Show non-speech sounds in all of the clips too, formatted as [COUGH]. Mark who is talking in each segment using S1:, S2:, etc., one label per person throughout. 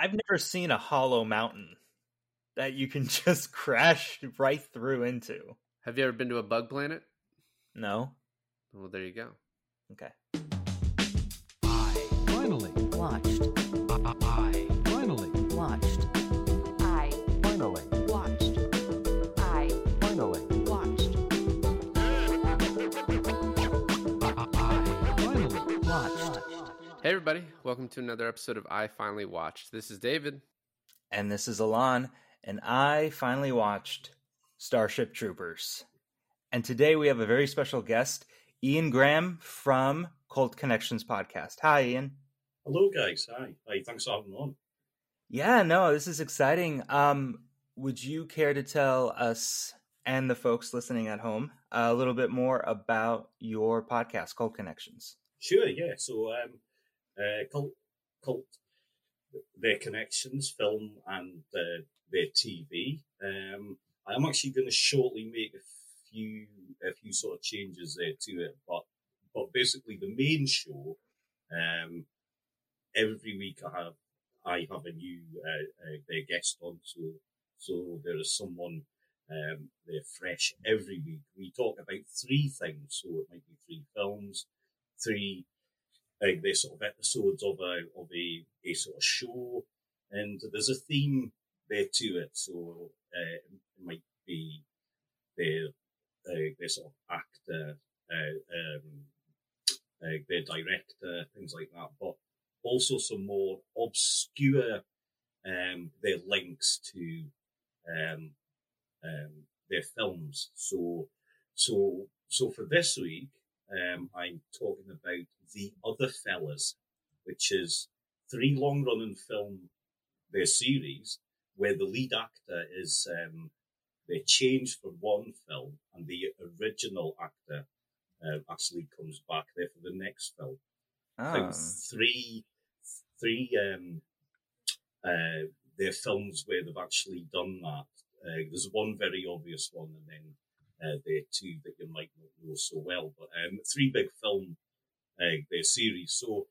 S1: I've never seen a hollow mountain that you can [LAUGHS] just crash right through into.
S2: Have you ever been to a bug planet?
S1: No.
S2: Well, there you go.
S1: Okay.
S3: I finally
S4: Watched.
S2: Hey, everybody. Welcome to another episode of I Finally Watched. This is David.
S1: And this is Alon, and I finally watched Starship Troopers. And today we have a very special guest, Ian Graham from Cult Connections podcast. Hi, Ian.
S5: Hello, guys. Hi. Hi. Thanks for having me on.
S1: Yeah, no, this is exciting. Um, would you care to tell us and the folks listening at home a little bit more about your podcast, Cult Connections?
S5: Sure. Yeah. So, um, uh, cult, cult, their connections, film and uh, their TV. Um, I'm actually going to shortly make a few a few sort of changes there to it, but but basically the main show. Um, every week I have I have a new uh, uh, guest on, so so there is someone um, they're fresh every week. We talk about three things, so it might be three films, three like they're sort of episodes of a of a, a sort of show, and there's a theme there to it. So uh, it might be their uh, their sort of actor, uh, um, uh, their director, things like that, but also some more obscure um, their links to um, um, their films. So, so, so for this week, um, I'm talking about the other fellas, which is three long-running film their series where the lead actor is um, they changed for one film and the original actor uh, actually comes back there for the next film.
S1: Oh,
S5: three, three, um, uh, their films where they've actually done that. Uh, there's one very obvious one, and then uh, there too that you might not know so well. But um, three big film uh, their series. So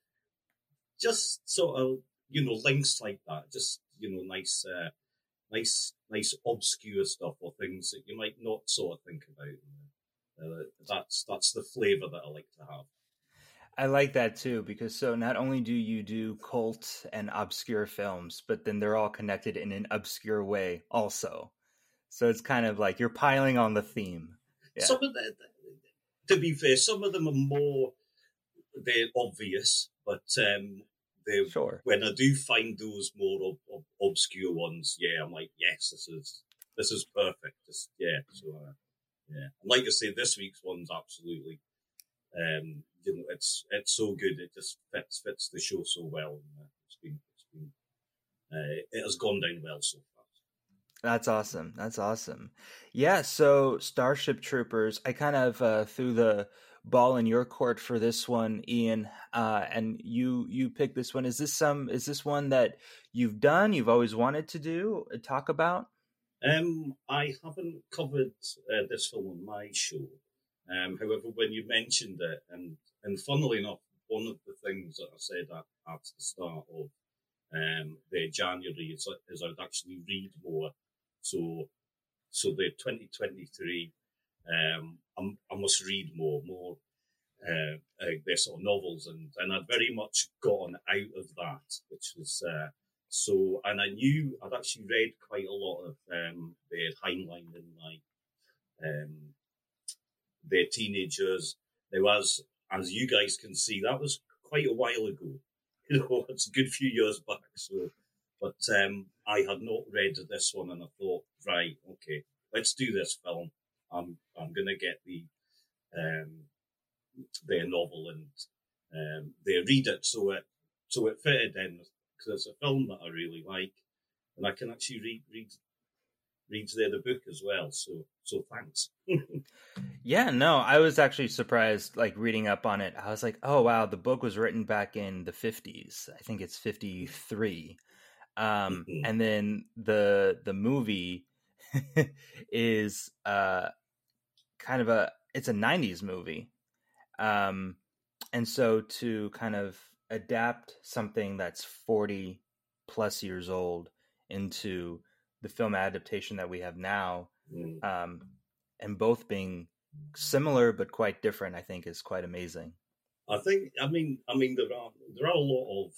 S5: just sort of you know links like that. Just you know nice, uh, nice, nice obscure stuff or things that you might not sort of think about. Uh, that's that's the flavour that I like to have.
S1: I like that too because so not only do you do cult and obscure films, but then they're all connected in an obscure way also. So it's kind of like you're piling on the theme. Yeah.
S5: Some of the, to be fair, some of them are more they're obvious, but um, they
S1: Sure.
S5: when I do find those more ob- ob- obscure ones, yeah, I'm like, yes, this is this is perfect. Just yeah, so uh, yeah, And like I say, this week's one's absolutely, um, you know, it's it's so good. It just fits fits the show so well. And, uh, it's been it's been uh, it has gone down well so far.
S1: That's awesome. That's awesome. Yeah, so Starship Troopers, I kind of uh, threw the ball in your court for this one, Ian. Uh, and you you picked this one. Is this some is this one that you've done, you've always wanted to do, uh, talk about?
S5: Um, I haven't covered uh, this film on my show. Um, however, when you mentioned it, and and funnily enough, one of the things that I said at, at the start of um, the January is, is I'd actually read more. So, so the 2023, um, I must read more, more uh, uh, their sort of novels, and and I'd very much gone out of that, which was uh, so, and I knew I'd actually read quite a lot of um, their Heinlein in my um, their teenagers. There was, as you guys can see, that was quite a while ago. [LAUGHS] You know, it's a good few years back. So, but um, I had not read this one, and I thought, right, okay, let's do this film. I'm I'm gonna get the um, their novel and um, they read it, so it so it fitted in because it's a film that I really like, and I can actually read read read there the book as well. So so thanks. [LAUGHS]
S1: Yeah, no, I was actually surprised like reading up on it. I was like, "Oh wow, the book was written back in the 50s. I think it's 53." Um
S5: Mhm.
S1: and then the the movie [LAUGHS] is uh kind of a it's a 90s movie. Um and so to kind of adapt something that's 40 plus years old into the film adaptation that we have now,
S5: Mm.
S1: um, and both being similar but quite different, I think is quite amazing.
S5: I think. I mean. I mean. There are there are a lot of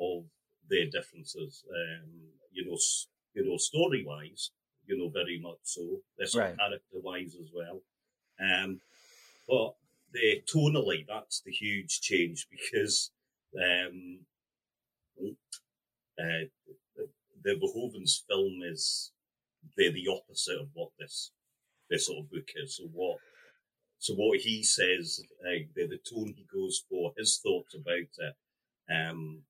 S5: of their differences. Um, you know. You know, story wise. You know, very much so. There's
S1: Right.
S5: character wise as well. Um, but the tonally, that's the huge change [LAUGHS] because um, uh, the Verhoeven's film is they're the opposite of what this this sort of book is. So what so what he says, uh, the, the tone he goes for, his thoughts about it, um,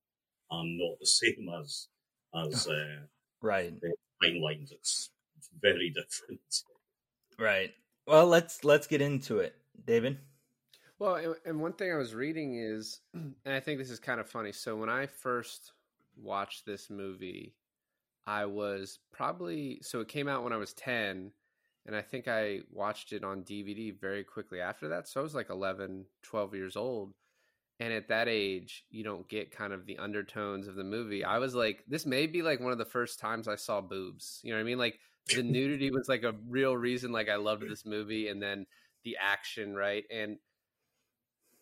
S5: are not the [LAUGHS] same as as uh,
S1: Right.
S5: timelines. It's, it's very [LAUGHS] different.
S1: Right. Well, let's let's get into it, David.
S2: Well, and, and one thing I was reading is, and I think this is kind of funny. So when I first watched this movie, I was probably so it came out when I was 10 and I think I watched it on DVD very quickly after that. So I was like 11, 12 years old. And at that age, you don't get kind of the undertones of the movie. I was like, this may be like one of the first times I saw boobs. You know what I mean? Like the [LAUGHS] nudity was like a real reason like I loved this movie and then the action, right? And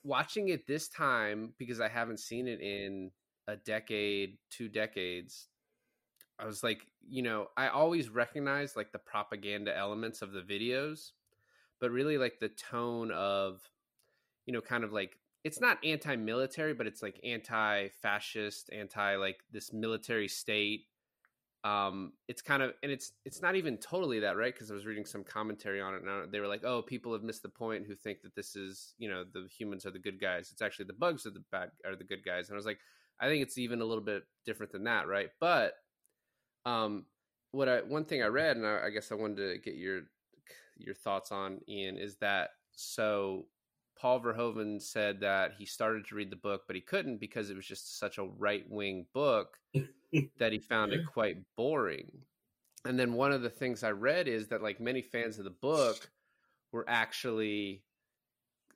S2: watching it this time because I haven't seen it in a decade, two decades, I was like, you know, I always recognize like the propaganda elements of the videos, but really like the tone of, you know, kind of like it's not anti-military, but it's like anti-fascist, anti like this military state. Um, it's kind of, and it's it's not even totally that, right? Because I was reading some commentary on it, and they were like, "Oh, people have missed the point who think that this is, you know, the humans are the good guys. It's actually the bugs are the bad are the good guys." And I was like, I think it's even a little bit different than that, right? But um, what I one thing I read, and I, I guess I wanted to get your your thoughts on Ian, is that so Paul Verhoeven said that he started to read the book, but he couldn't because it was just such a right wing book [LAUGHS] that he found it quite boring. And then one of the things I read is that like many fans of the book were actually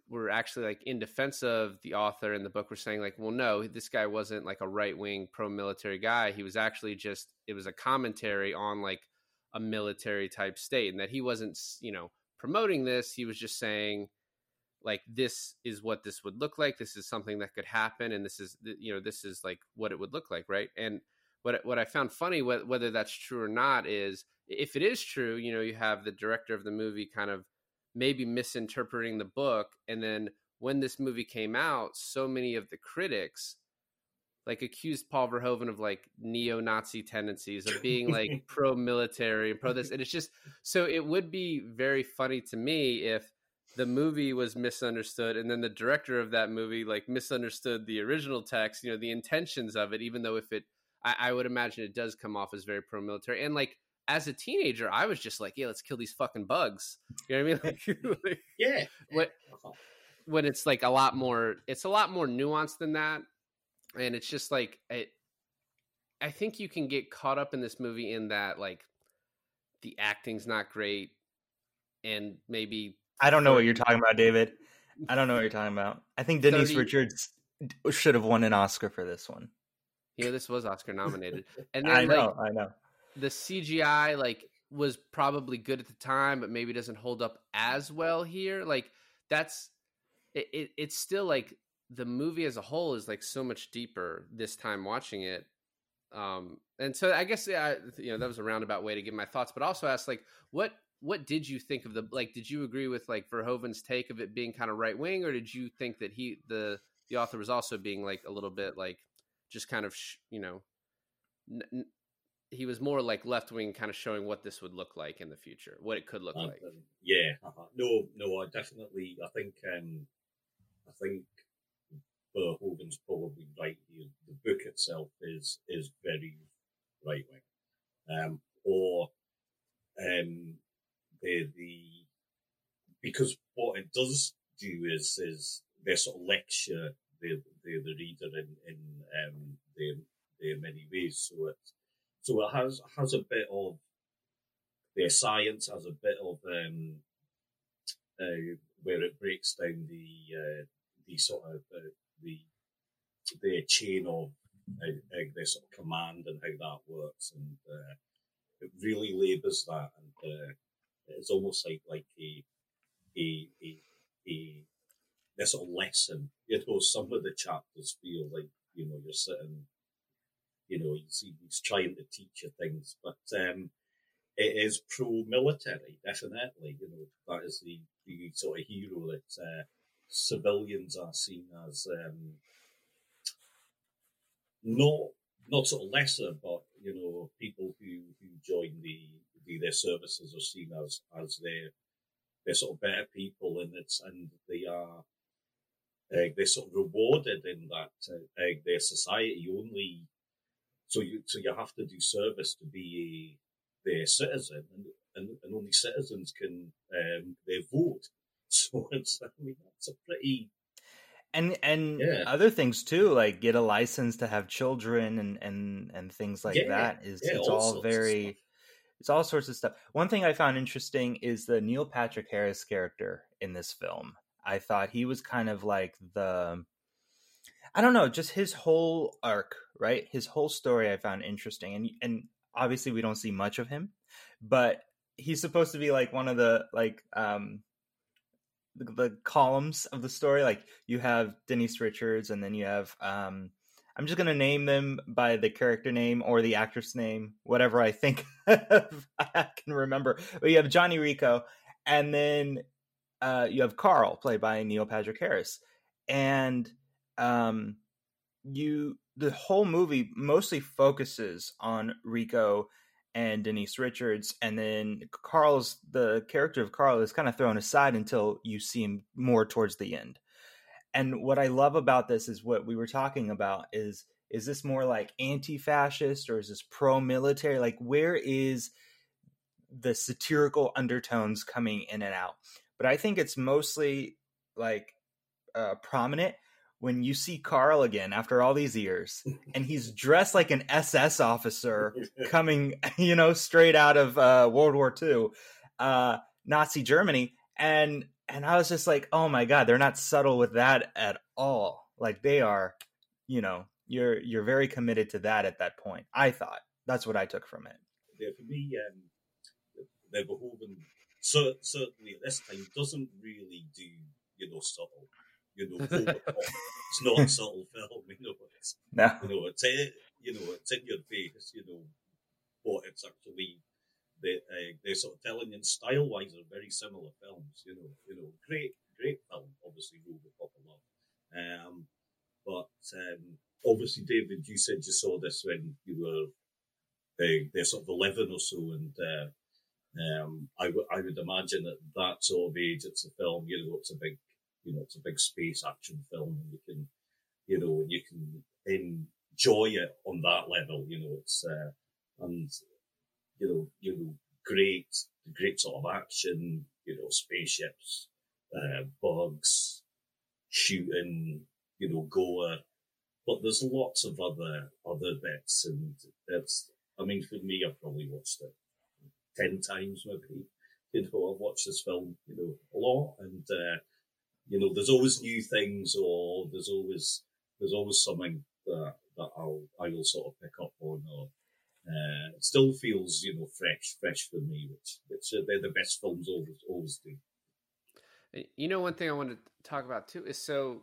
S2: were actually like in defense of the author and the book were saying like well no this guy wasn't like a right wing pro military guy. He was actually just it was a commentary on like a military type state and that he wasn't you know promoting this. He was just saying like this is what this would look like this is something that could happen and this is you know this is like what it would look like right? And what what i found funny whether that's true or not is if it is true you know you have the director of the movie kind of maybe misinterpreting the book and then when this movie came out so many of the critics like accused Paul Verhoeven of like neo-Nazi tendencies of [LAUGHS] being like pro-military and pro this and it's just so it would be very funny to me if the movie was misunderstood and then the director of that movie like misunderstood the original text you know the intentions of it even though if it I, I would imagine it does come off as very pro-military. And like as a teenager I was just like yeah let's kill these fucking bugs. You know what I mean? [LAUGHS] Like, [LAUGHS] like
S5: Yeah.
S2: What- when it's like a lot more it's a lot more nuanced than that and it's just like it i think you can get caught up in this movie in that like the acting's not great and maybe
S1: I don't know what you're talking about, David. I don't know what you're talking about. I think Denise
S2: 30
S1: Richards should have won an Oscar for this one.
S2: Yeah, this was oscar nominated [LAUGHS] and then
S1: I
S2: like
S1: know, I know.
S2: the cgi like was probably good at the time but maybe doesn't hold up as well here like that's it, it it's still like the movie as a whole is like so much deeper this time watching it um and so i guess yeah I- you know that was a roundabout way to give my thoughts but also ask like what what did you think of the like did you agree with like verhoeven's take of it being kind of right wing or did you think that he the the author was also being like a little bit like just kind of sh- you know n- n- he was more like left wing kind of showing what this would look like in the future what it could look
S5: And,
S2: like
S5: um, yeah, uh-huh. no, no, I definitely, I think, um, I think Verhoeven's probably right here. The book itself is is very right wing, um, or um, the the because what it does do is is they sort of lecture the the, the reader in in um, the the many ways. So it so it has has a bit of the science has a bit of um, uh, where it breaks down the uh, the sort of uh, the the chain of uh, uh, their sort of command and how that works, and uh, it really labours that, and uh, it's almost like like a a a a this sort of lesson. You know, some of the chapters feel like you know you're sitting, you know, he's, he's trying to teach you things, but um, it is pro-military, definitely. You know, that is the, the sort of hero that uh, civilians are seen as um, not not sort of lesser, but you know, people who who join the the their services are seen as as their they're sort of better people, and it's and they are uh, they're sort of rewarded in that uh, uh, their society only. So you so you have to do service to be a their citizen, and, and, and only citizens can um, they vote. [LAUGHS] So it's I mean that's a pretty
S1: and and
S5: Yeah.
S1: other things too, like get a license to have children and and and things like
S5: Yeah,
S1: that. Is
S5: yeah,
S1: it's
S5: all
S1: all very. It's all sorts of stuff. One thing I found interesting is the Neil Patrick Harris character in this film. I thought he was kind of like the I don't know, just his whole arc, right? His whole story I found interesting. And and obviously we don't see much of him, but he's supposed to be like one of the like um the, the columns of the story. Like you have Denise Richards and then you have um I'm just gonna name them by the character name or the actress name, whatever I think [LAUGHS] I can remember. But you have Johnny Rico, and then uh, you have Carl, played by Neil Patrick Harris, and um, you the whole movie mostly focuses on Rico and Denise Richards, and then Carl's the character of Carl is kind of thrown aside until you see him more towards the end. And what I love about this is what we were talking about is is this more like anti-fascist or is this pro-military? Like where is the satirical undertones coming in and out? But I think it's mostly like uh, prominent when you see Carl again after all these years, and he's [LAUGHS] dressed like an SS officer [LAUGHS] coming, you know, straight out of uh, World War II, uh, Nazi Germany, and and I was just like, oh my god, they're not subtle with that at all. Like they are, you know, you're you're very committed to that at that point. I thought that's what I took from it.
S5: yeah, for me, um, the Verhoeven cer- certainly at this time doesn't really do you know subtle, you know, over the top. it's not a subtle film, you know. It's
S1: No,
S5: you know it's you know it's in your face, you know, but it's actually they uh, they're sort of telling you style wise are very similar films, you know, you know, great great film, obviously Robocop a lot, um, but um, obviously David, you said you saw this when you were uh, they're sort of 11 or so. And uh, um, I, w- I would imagine at that sort of age, it's a film, you know, it's a big, you know, it's a big space action film. And you can, you know, you can enjoy it on that level, you know, it's, uh, and, you know, you know, great, great sort of action, you know, spaceships, uh, bugs, shooting, you know, gore. But there's lots of other, other bits and it's, I mean, for me, I've probably watched it ten times maybe. You know, I've watched this film, you know, a lot, and uh, you know, there's always new things, or there's always there's always something that that I'll I will sort of pick up on, or uh, it still feels you know fresh, fresh for me, which which uh, they're the best films always always do.
S2: You know, one thing I wanted to talk about too is so.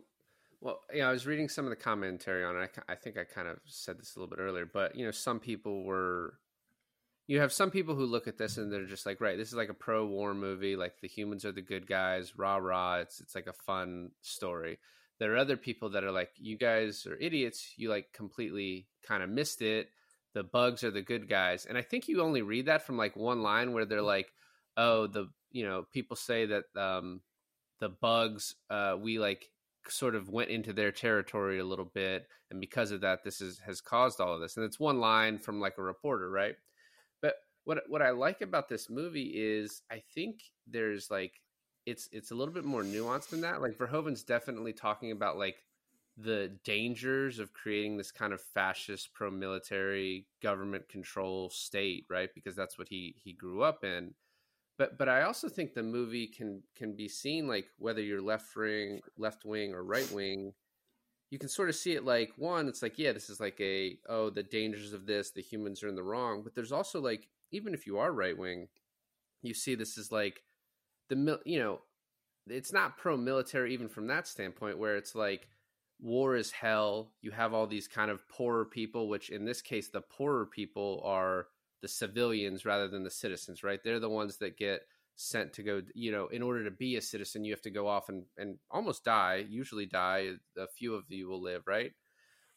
S2: Well, you know, I was reading some of the commentary on it. I, I think I kind of said this a little bit earlier, but you know, some people were. You have some people who look at this and they're just like, right, this is like a pro-war movie. Like the humans are the good guys, rah rah. It's it's like a fun story. There are other people that are like, you guys are idiots. You like completely kind of missed it. The bugs are the good guys, and I think you only read that from like one line where they're like, oh, the you know people say that um, the bugs uh, we like sort of went into their territory a little bit and because of that this is has caused all of this and it's one line from like a reporter right? But what what i like about this movie is i think there's like it's it's a little bit more nuanced than that like verhoeven's definitely talking about like the dangers of creating this kind of fascist pro-military government control state right because that's what he he grew up in but but I also think the movie can can be seen like whether you're left wing left wing or right wing you can sort of see it like one, it's like, yeah, this is like a oh, the dangers of this, the humans are in the wrong. But there's also like, even if you are right wing, you see this is like the you know, it's not pro military even from that standpoint, where it's like war is hell. You have all these kind of poorer people, which in this case, the poorer people are the civilians rather than the citizens, right? They're the ones that get sent to go, you know, in order to be a citizen, you have to go off and, and almost die, usually die. A few of you will live, right?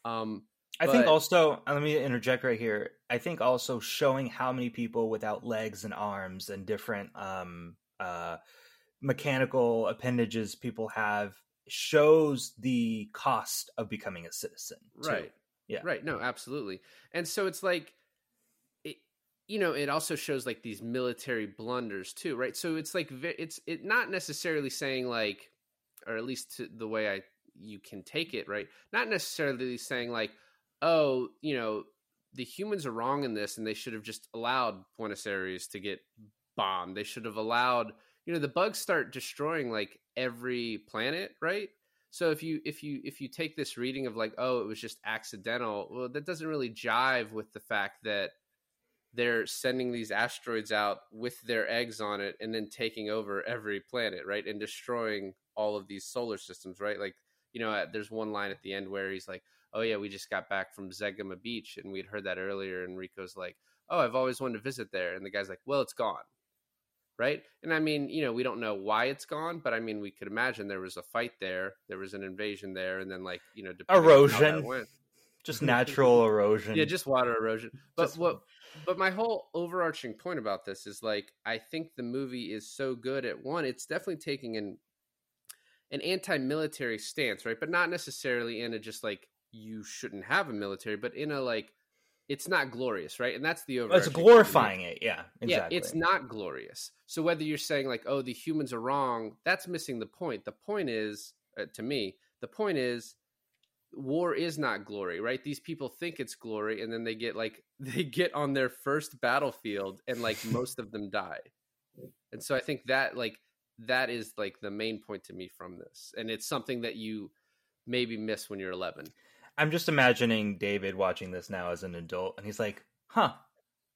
S2: Um,
S1: I think also, let me interject right here. I think also showing how many people without legs and arms and different um, uh, mechanical appendages people have shows the cost of becoming a citizen. too.
S2: right
S1: Yeah.
S2: right no absolutely and so it's like it you know it also shows like these military blunders too right so it's like it's it not necessarily saying like or at least to the way i you can take it right not necessarily saying like oh you know the humans are wrong in this and they should have just allowed buenos aires to get bombed they should have allowed you know the bugs start destroying like every planet right? So if you if you if you take this reading of like oh it was just accidental well that doesn't really jive with the fact that they're sending these asteroids out with their eggs on it and then taking over every planet right and destroying all of these solar systems right? Like you know uh, there's one line at the end where he's like oh yeah we just got back from zegama beach and we'd heard that earlier and rico's like oh i've always wanted to visit there and the guy's like well it's gone right? And I mean, you know, we don't know why it's gone, but I mean, we could imagine there was a fight there, there was an invasion there, and then like you know, depending on how that
S1: Erosion. Just natural erosion.
S2: yeah, just water erosion. But
S1: Just-
S2: what? But my whole overarching point about this is like, I think the movie is so good at one, it's definitely taking an an anti-military stance, right? But not necessarily in a just like you shouldn't have a military, but in a like it's not glorious, right? And that's the over.
S1: it's glorifying it. Yeah, exactly.
S2: Yeah, it's not glorious. So whether you're saying like, "Oh, the humans are wrong," that's missing the point. The point is, uh, to me, the point is, war is not glory, right? These people think it's glory, and then they get like [LAUGHS] they get on their first battlefield, and like most of them die. And so I think that like that is like the main point to me from this, and it's something that you maybe miss when you're 11.
S1: I'm just imagining David watching this now as an adult, and he's like, "Huh,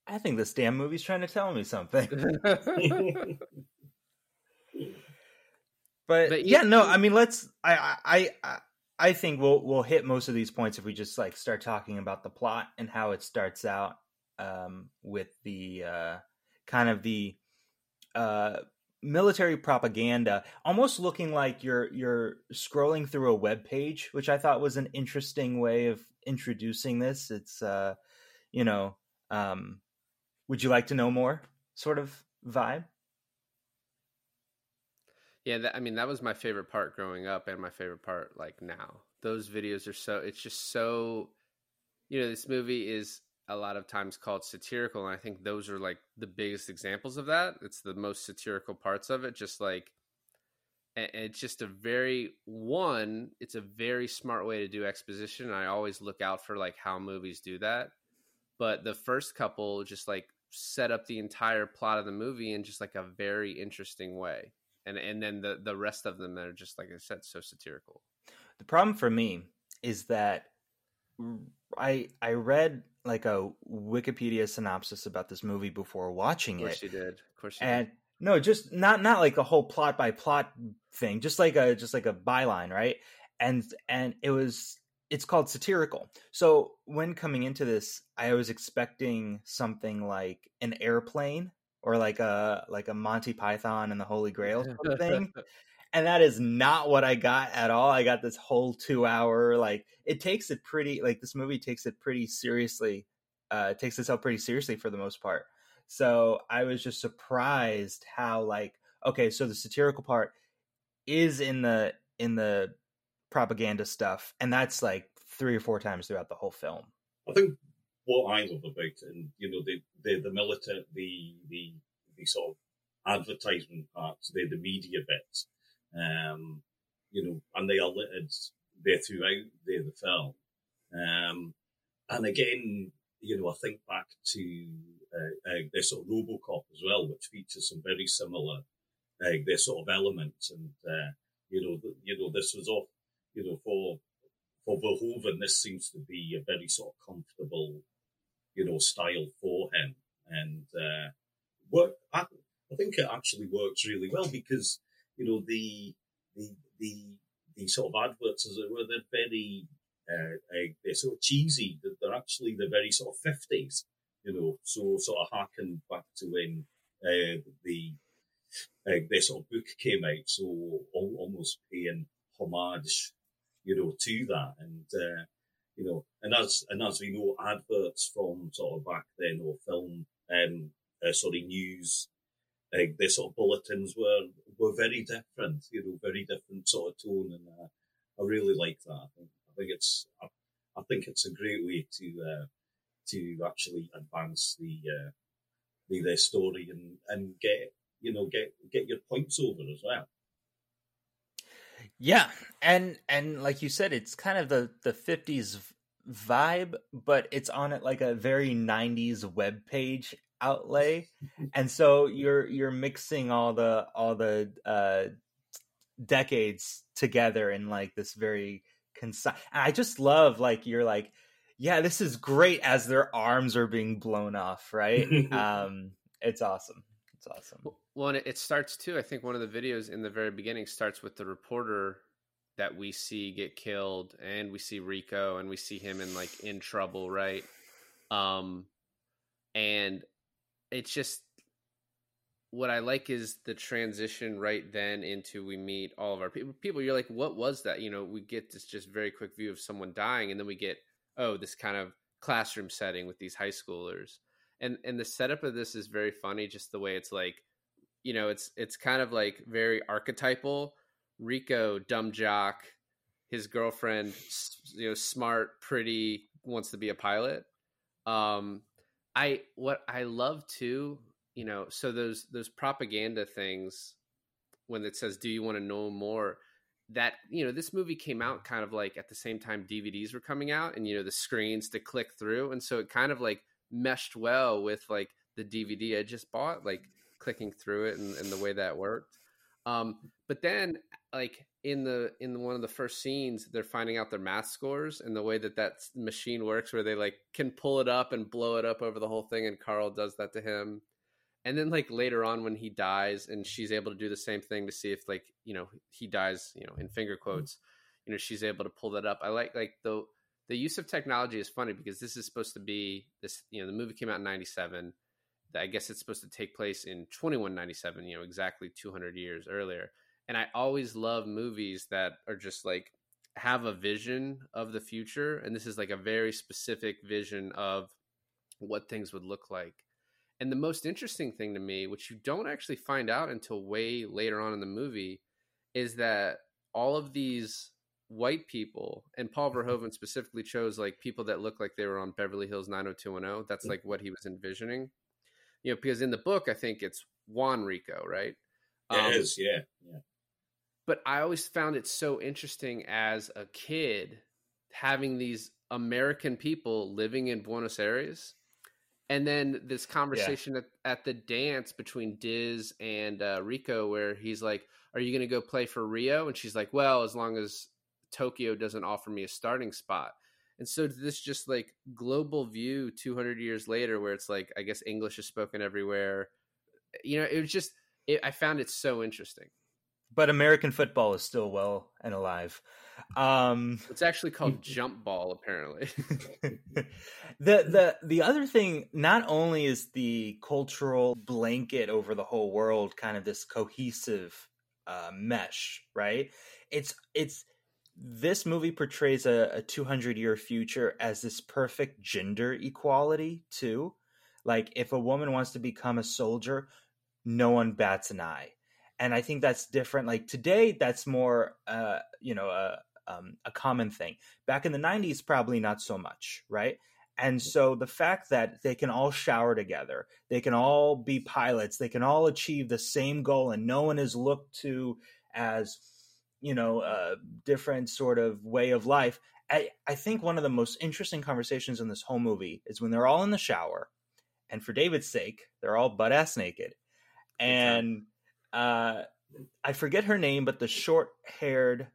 S1: I think this damn movie's trying to tell me something." [LAUGHS] But,
S2: But
S1: yeah, no, I mean, let's. I, I, I, I think we'll we'll hit most of these points if we just like start talking about the plot and how it starts out um, with the uh, kind of the uh, military propaganda, almost looking like you're you're scrolling through a web page, which I thought was an interesting way of introducing this. It's uh, you know, um, would you like to know more? Sort of vibe.
S2: Yeah, that, I mean that was my favorite part growing up, and my favorite part like now. Those videos are so. It's just so. You know, this movie is a lot of times called satirical, and I think those are like the biggest examples of that. It's the most satirical parts of it. Just like, it's just a very one. It's a very smart way to do exposition. I always look out for like how movies do that. But the first couple just like set up the entire plot of the movie in just like a very interesting way and and then the the rest of them are just like I said, so satirical.
S1: The problem for me is that I I read like a Wikipedia synopsis about this movie before watching it.
S2: Of course
S1: it,
S2: you did. Of course you
S1: and no, just not not like a whole plot by plot thing, just like a just like a byline, right? And and it was it's called satirical. So when coming into this, I was expecting something like an airplane or like a like a Monty Python and the Holy Grail thing. [LAUGHS] and that is not what I got at all. I got this whole two hour like it takes it pretty like this movie takes it pretty seriously, uh takes itself pretty seriously for the most part. So I was just surprised how like okay, so the satirical part is in the in the propaganda stuff, and that's like three or four times throughout the whole film.
S5: I think what I love about it, and you know, the the, the military, the the the sort of advertisement parts, the the media bits, um, you know, and they are littered there throughout the the film. Um, and again, you know, I think back to uh, uh, sort of RoboCop as well, which features some very similar uh, their sort of elements, and uh, you know, you know, this was off, you know, for for Verhoeven, this seems to be a very sort of comfortable, you know, style for him. And uh, work, I, I think it actually works really well because you know the the the the sort of adverts as it were they're very uh, uh, they're sort of cheesy. They're, they're actually the very sort of fifties, you know. So sort of harken back to when uh, the uh, sort of book came out, so al- almost paying homage, you know, to that, and uh, you know, and as and as we know, adverts from sort of back then or film, um, uh, sorry, news, uh, the sort of bulletins were were very different, you know, very different sort of tone, and uh, I really like that. I think, I think it's I, I think it's a great way to uh, to actually advance the uh, the their story and and get you know get get your points over as well.
S1: Yeah, and and like you said, it's kind of the the fifties vibe, but it's on it like a very nineties web page outlay, and so you're you're mixing all the all the uh, decades together in like this very concise. And I just love like you're like, yeah, this is great as their arms are being blown off, right? [LAUGHS] um, it's awesome. It's awesome.
S2: Well, and it, it starts too. I think one of the videos in the very beginning starts with the reporter that we see get killed, and we see Rico, and we see him in like in trouble, right? Um, and it's just what I like is the transition right then into we meet all of our people. People, you're like, what was that? You know, we get this just very quick view of someone dying, and then we get oh, this kind of classroom setting with these high schoolers, and and the setup of this is very funny. Just the way it's like, you know, it's it's kind of like very archetypal. Rico, dumb jock, his girlfriend, you know, smart, pretty, wants to be a pilot. Um, I what I love too, you know, so those those propaganda things when it says, "Do you want to know more?" That you know, this movie came out kind of like at the same time DVDs were coming out, and you know, the screens to click through, and so it kind of like meshed well with like the DVD I just bought, like clicking through it and, and the way that worked. Um, but then like in the in one of the first scenes they're finding out their math scores and the way that that machine works where they like can pull it up and blow it up over the whole thing and carl does that to him. And then like later on when he dies and she's able to do the same thing to see if like you know he dies you know in finger mm-hmm. quotes you know she's able to pull that up. I like like the the use of technology is funny because this is supposed to be this you know the movie came out in 97 i guess it's supposed to take place in 2197 you know exactly 200 years earlier and I always love movies that are just like have a vision of the future, and this is like a very specific vision of what things would look like. And the most interesting thing to me, which you don't actually find out until way later on in the movie, is that all of these white people, and Paul Verhoeven specifically chose like people that look like they were on Beverly Hills 90210. That's like what he was envisioning. You know, because in the book, I think it's Juan Rico, right? Um,
S5: it is, yeah, yeah.
S2: But I always found it so interesting as a kid having these American people living in Buenos Aires. And then this conversation at, at the dance between Diz and uh, Rico, where he's like, Are you going to go play for Rio? And she's like, Well, as long as Tokyo doesn't offer me a starting spot. And so this just like global view 200 years later, where it's like, I guess English is spoken everywhere. You know, it was just, it, I found it so interesting.
S1: But American football is still well and alive. Um,
S2: It's actually [LAUGHS] called jump ball, apparently. [LAUGHS]
S1: the the the other thing not only is the cultural blanket over the whole world kind of this cohesive uh, mesh right it's it's this movie portrays a, a 200 year future as this perfect gender equality too like if a woman wants to become a soldier no one bats an eye and i think that's different like today that's more uh you know a um, a common thing. Back in the 90s probably not so much right? And so the fact that they can all shower together they can all be pilots they can all achieve the same goal and no one is looked to as you know a different sort of way of life I, I think one of the most interesting conversations in this whole movie is when they're all in the shower and for david's sake they're all butt ass naked and uh, i forget her name but the short haired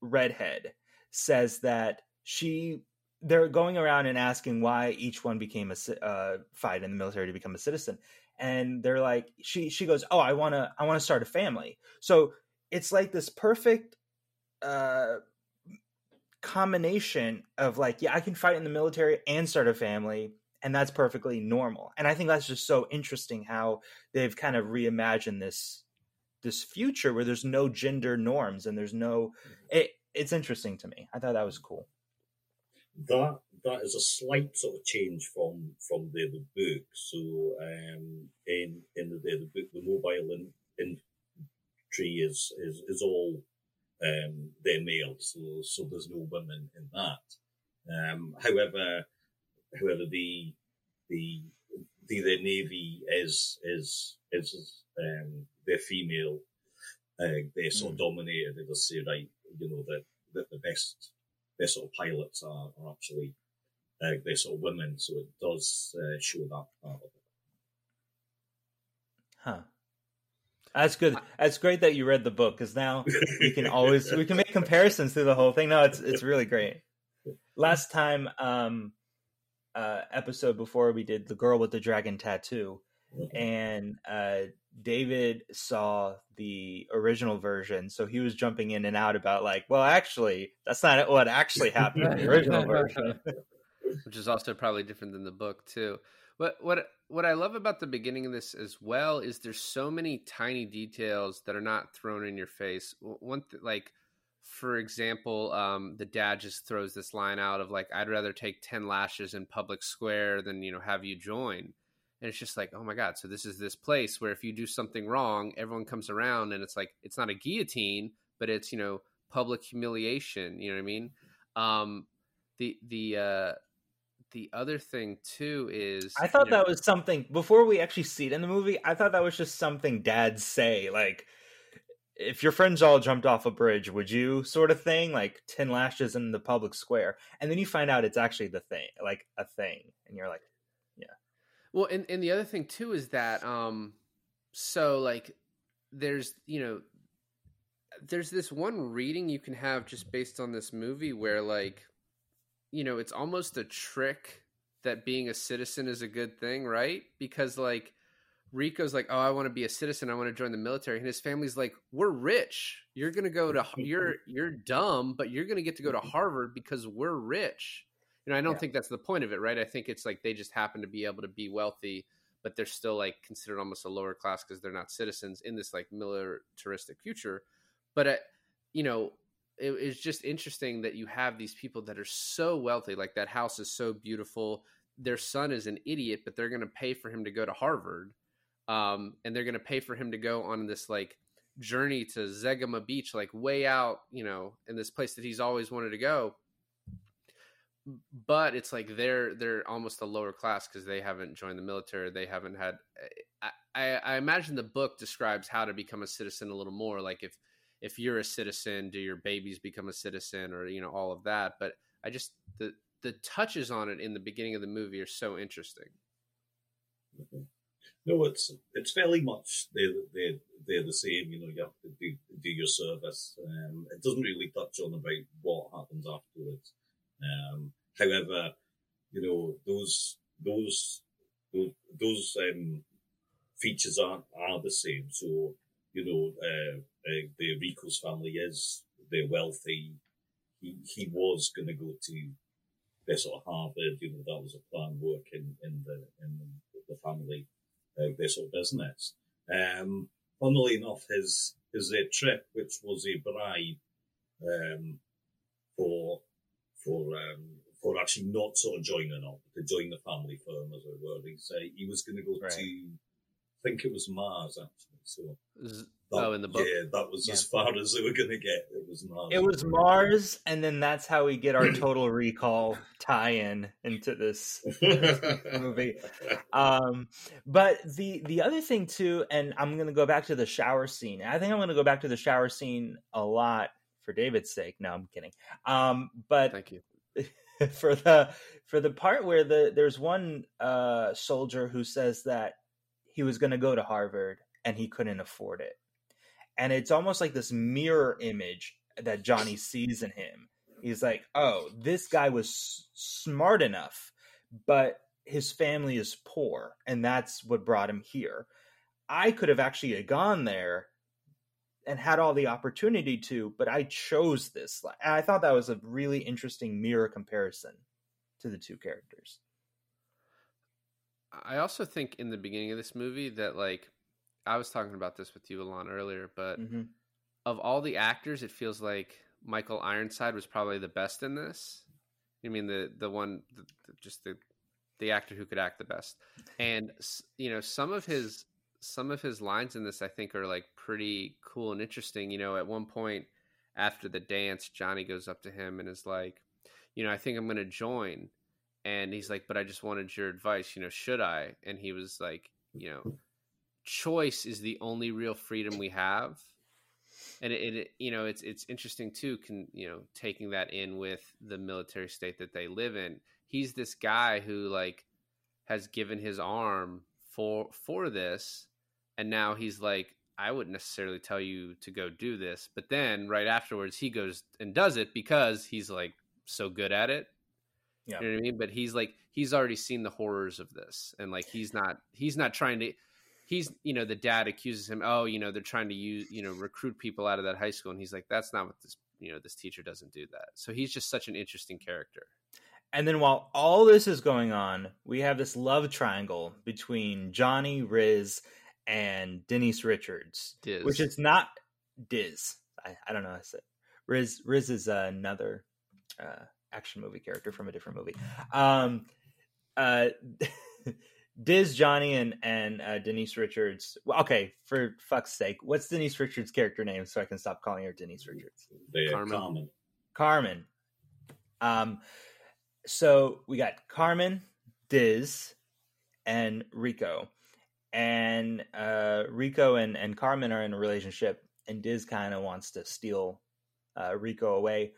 S1: redhead says that she they're going around and asking why each one became a uh, fight in the military to become a citizen, and they're like, she she goes, oh, I want to I want to start a family. So it's like this perfect uh combination of like, yeah, I can fight in the military and start a family, and that's perfectly normal. And I think that's just so interesting how they've kind of reimagined this this future where there's no gender norms and there's no it, it's interesting to me. I thought that was cool.
S5: that that is a slight sort of change from from the, the book. So um, in in the, the book, the mobile in, infantry is is is all um, they're male, so so there's no women in that. Um, however, however the the the, the navy is is is um, they're female. Uh, they're sort of dominated. They just say right, you know that that the best best sort of pilots are, are actually uh, they're sort of women, so it does uh, show that part of it.
S1: Huh. That's good. That's great that you read the book because now we can always we can make comparisons through the whole thing. No, it's it's really great. Last time, um, uh, episode before we did the girl with the dragon tattoo, and uh, David saw the original version, so he was jumping in and out about like, well, actually, that's not what actually [LAUGHS] happened in the original [LAUGHS] version. [LAUGHS]
S2: which is also probably different than the book too. But what what I love about the beginning of this as well is there's so many tiny details that are not thrown in your face. One th- like for example, um, the dad just throws this line out of like, "I'd rather take ten lashes in public square than you know have you join." And it's just like, oh my god! So this is this place where if you do something wrong, everyone comes around, and it's like it's not a guillotine, but it's you know public humiliation. You know what I mean? Um, the the uh, the other thing too is
S1: I thought
S2: you know-
S1: that was something before we actually see it in the movie. I thought that was just something dads say, like if your friends all jumped off a bridge, would you sort of thing, like ten lashes in the public square, and then you find out it's actually the thing, like a thing, and you're like,
S2: Well, and and the other thing too is that um so like there's you know there's this one reading you can have just based on this movie where like you know it's almost a trick that being a citizen is a good thing, right? Because like Rico's like, "Oh, I want to be a citizen. I want to join the military." And his family's like, "We're rich. You're going to go to you're you're dumb, but you're going to get to go to Harvard because we're rich." You know, I don't
S1: Yeah.
S2: think that's the point of it, right? I think it's like they just happen to be able to be wealthy, but they're still like considered almost a lower class because they're not citizens in this like militaristic future. But uh, you know, it, it's just interesting that you have these people that are so wealthy. Like that house is so beautiful. Their son is an idiot, but they're going to pay for him to go to Harvard, um, and they're going to pay for him to go on this like journey to Zegama Beach, like way out, you know, in this place that he's always wanted to go. But it's like they're they're almost a lower class because they haven't joined the military. They haven't had. I, I, I imagine the book describes how to become a citizen a little more. Like if if you're a citizen, do your babies become a citizen, or you know all of that. But I just the the touches on it in the beginning of the movie are so interesting.
S5: No, it's it's fairly much they're they're they're the same. You know, you have to do do your service. Um, it doesn't really touch on about what happens afterwards. Um, however, you know those those those, um, features are are the same. So you know, uh, uh, the Rico's family is they're wealthy. He he was going to go to of Harvard. You know, that was a plan work in the in the family uh, of business. Um, funnily enough, his his uh, trip, which was a bribe um, for for um, for actually not sort of joining up to join the family firm, as it were. He said he was going to go
S1: Right.
S5: to, I think it was Mars actually. So that,
S2: Oh, in the book?
S5: yeah, that was as far as they were going to get. It was Mars.
S1: it was Mars, and then that's how we get our Total Recall tie-in into this [LAUGHS] movie. Um, but the the other thing too, and I'm gonna go back to the shower scene. I think I'm gonna go back to the shower scene a lot for David's sake. No, I'm kidding. Um, but
S2: Thank you. [LAUGHS]
S1: for the for the part where the there's one uh soldier who says that he was going to go to Harvard and he couldn't afford it. And it's almost like this mirror image that Johnny sees in him He's like, oh, this guy was s- smart enough, but his family is poor, and that's what brought him here. I could have actually gone there and had all the opportunity to, but I chose this. I thought that was a really interesting mirror comparison to the two characters.
S2: I also think in the beginning of this movie that like I was talking about this with you Alon earlier, but
S1: hmm
S2: of all the actors, it feels like Michael Ironside was probably the best in this. I mean the the one the, the, just the the actor who could act the best, and you know some of his some of his lines in this I think are like pretty cool and interesting. You know, at one point after the dance, Johnny goes up to him and is like, you know, I think I'm going to join. And he's like, but I just wanted your advice. You know, should I? And he was like, you know, choice is the only real freedom we have. And it, it you know, it's it's interesting too. Can you know, taking that in with the military state that they live in. He's this guy who like has given his arm for for this, and now he's like, I wouldn't necessarily tell you to go do this, but then right afterwards he goes and does it because he's like so good at it.
S1: Yeah.
S2: You know what I mean? But he's like he's already seen the horrors of this, and like he's not he's not trying to. He's you know the dad accuses him. Oh, you know they're trying to use you know recruit people out of that high school, and he's like that's not what this you know this teacher doesn't do that. So he's just such an interesting character.
S1: And then while all this is going on, we have this love triangle between Johnny, Riz, and Denise Richards,
S2: Diz.
S1: which is not Diz. I, I don't know. how to say it. Riz Riz is another uh, action movie character from a different movie. Um, uh, [LAUGHS] Diz, Johnny, and and uh, Denise Richards. Well, okay, for fuck's sake, what's Denise Richards' character name so I can stop calling her Denise Richards?
S5: The
S2: Carmen.
S5: Carmen.
S1: Carmen. Um, so we got Carmen, Diz, and Rico, and uh, Rico and and Carmen are in a relationship, and Diz kind of wants to steal uh, Rico away.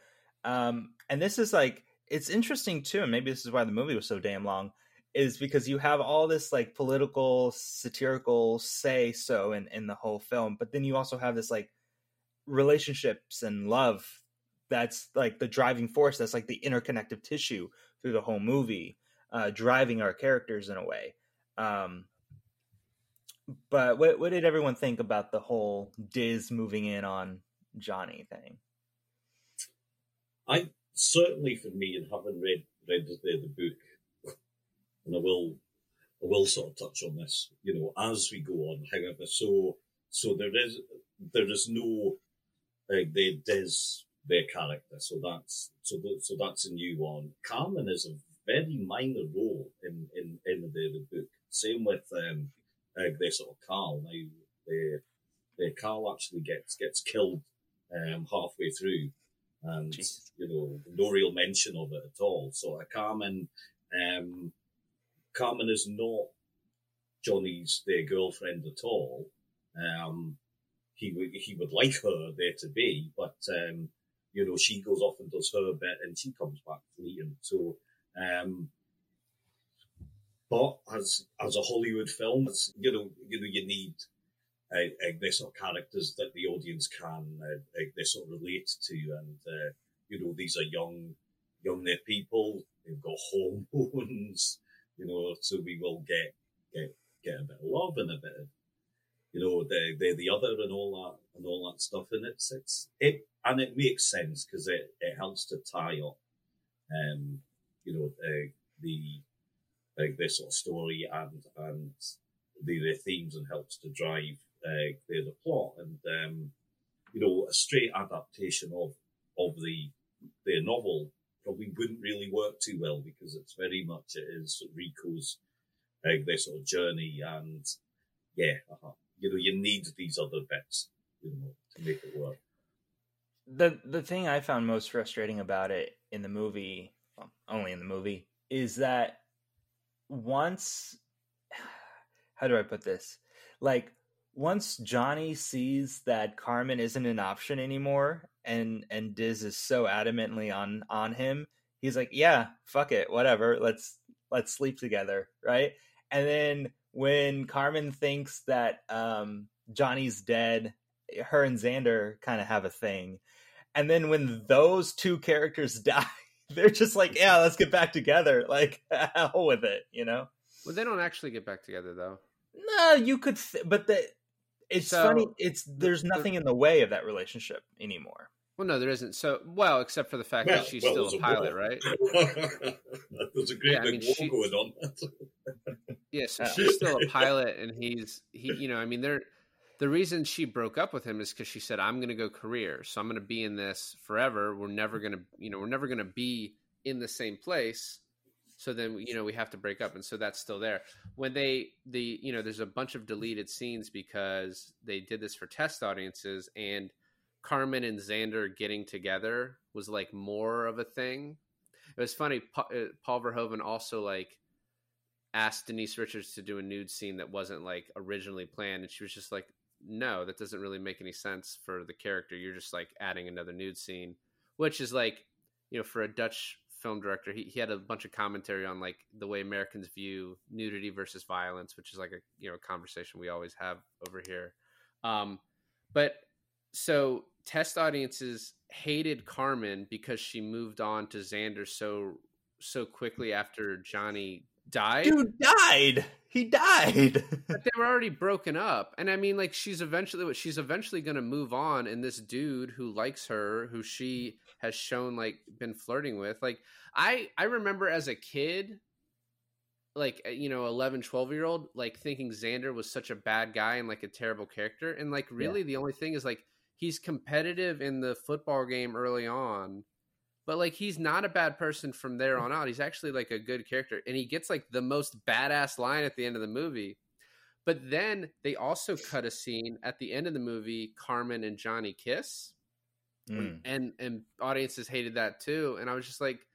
S1: Um, and this is like it's interesting too, and maybe this is why the movie was so damn long. Is because you have all this like political, satirical say so in, in the whole film, but then you also have this like relationships and love that's like the driving force that's like the interconnective tissue through the whole movie uh driving our characters in a way um but what what did everyone think about the whole diz moving in on johnny thing
S5: I certainly for me, and having read read the, the book, and I will I will sort of touch on this, you know, as we go on. However, so so there is there is no like they Diz their character, so that's so th- so that's a new one. Carmen is a very minor role in in in the, the book. Same with um, uh, their sort of Carl. Now, the the Carl actually gets gets killed um, halfway through, and
S1: Jesus.
S5: you know no real mention of it at all. So uh, Carmen, um, Carmen is not Johnny's their girlfriend at all. Um, he would he would like her there to be, but um, you know she goes off and does her bit, and she comes back fleeting. So. Um, but as as a Hollywood film, it's, you know, you know, you need uh, sort of characters that the audience can uh, they sort of relate to, and uh, you know, these are young young people. They've got [LAUGHS] hormones, you know, so we will get get get a bit of love and a bit of you know the the the other and all that and all that stuff, and it's it's it and it makes sense because it it helps to tie up, um, you know, uh, the like this sort of story and and the, the themes and helps to drive uh, the, the plot and um, you know a straight adaptation of of the the novel probably wouldn't really work too well because it's very much it is Rico's uh, their sort of journey and yeah uh you know you need these other bits you know to make it work.
S1: the the thing i found most frustrating about it in the movie well, only in the movie is that once [SIGHS] how do i put this? Like once johnny sees that carmen isn't an option anymore and and diz is so adamantly on on him he's like yeah fuck it whatever let's let's sleep together right? And then when carmen thinks that um johnny's dead her and zander kind of have a thing. And then when those two characters [LAUGHS] die, [LAUGHS] they're just like, yeah, let's get back together. Like, [LAUGHS] hell with it, you know?
S2: Well, they don't actually get back together though.
S1: No, you could, th- but the it's
S2: So,
S1: funny. It's there's
S2: the-
S1: nothing in the way of that relationship anymore.
S2: Well, no, there isn't. So, well, except for the fact
S5: Well,
S2: that she's
S5: well,
S2: still a
S5: a
S2: pilot,
S5: war.
S2: right? [LAUGHS]
S5: There's a great
S2: Yeah, I
S5: big
S2: mean,
S5: war
S2: she-
S5: going on.
S2: Yeah, so
S1: Yeah.
S2: she's still a pilot, and he's he. You know, I mean, they're the reason she broke up with him is because she said, "I'm going to go career, so I'm going to be in this forever. We're never going to, you know, we're never going to be in the same place." So then, you know, we have to break up, and so that's still there. When they the you know, there's a bunch of deleted scenes because they did this for test audiences, and Carmen and Zander getting together was like more of a thing. It was funny. Uh, Paul Verhoeven also like asked Denise Richards to do a nude scene that wasn't like originally planned, and she was just like, "No, that doesn't really make any sense for the character. You're just like adding another nude scene," which is like, you know, for a Dutch film director, he, he had a bunch of commentary on like the way Americans view nudity versus violence, which is like a you know conversation we always have over here. Um, but so test audiences hated Carmen because she moved on to Zander so so quickly after Johnny died.
S1: Dude died. He died. [LAUGHS]
S2: But they were already broken up, and I mean, like she's eventually what she's eventually going to move on, and this dude who likes her, who she has shown like been flirting with, like I I remember as a kid, like uh, you know 11 12 year old like thinking zander was such a bad guy and like a terrible character and like really the only thing is like he's competitive in the football game early on but like he's not a bad person from there on out. He's actually like a good character and he gets like the most badass line at the end of the movie. But then they also cut a scene at the end of the movie carmen and johnny kiss.
S1: Mm.
S2: and and audiences hated that too and i was just like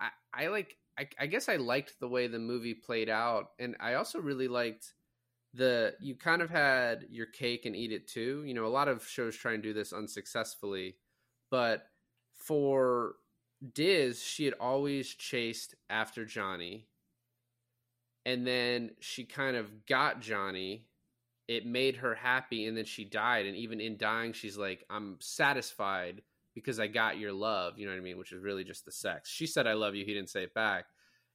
S2: i i like I, I guess i liked the way the movie played out and i also really liked the you kind of had your cake and eat it too. You know a lot of shows try and do this unsuccessfully but for diz she had always chased after johnny. And then she kind of got johnny. It made her happy and then she died. And even in dying she's like i'm satisfied because i got your love you know what i mean which is really just the sex. She said i love you he didn't say it back.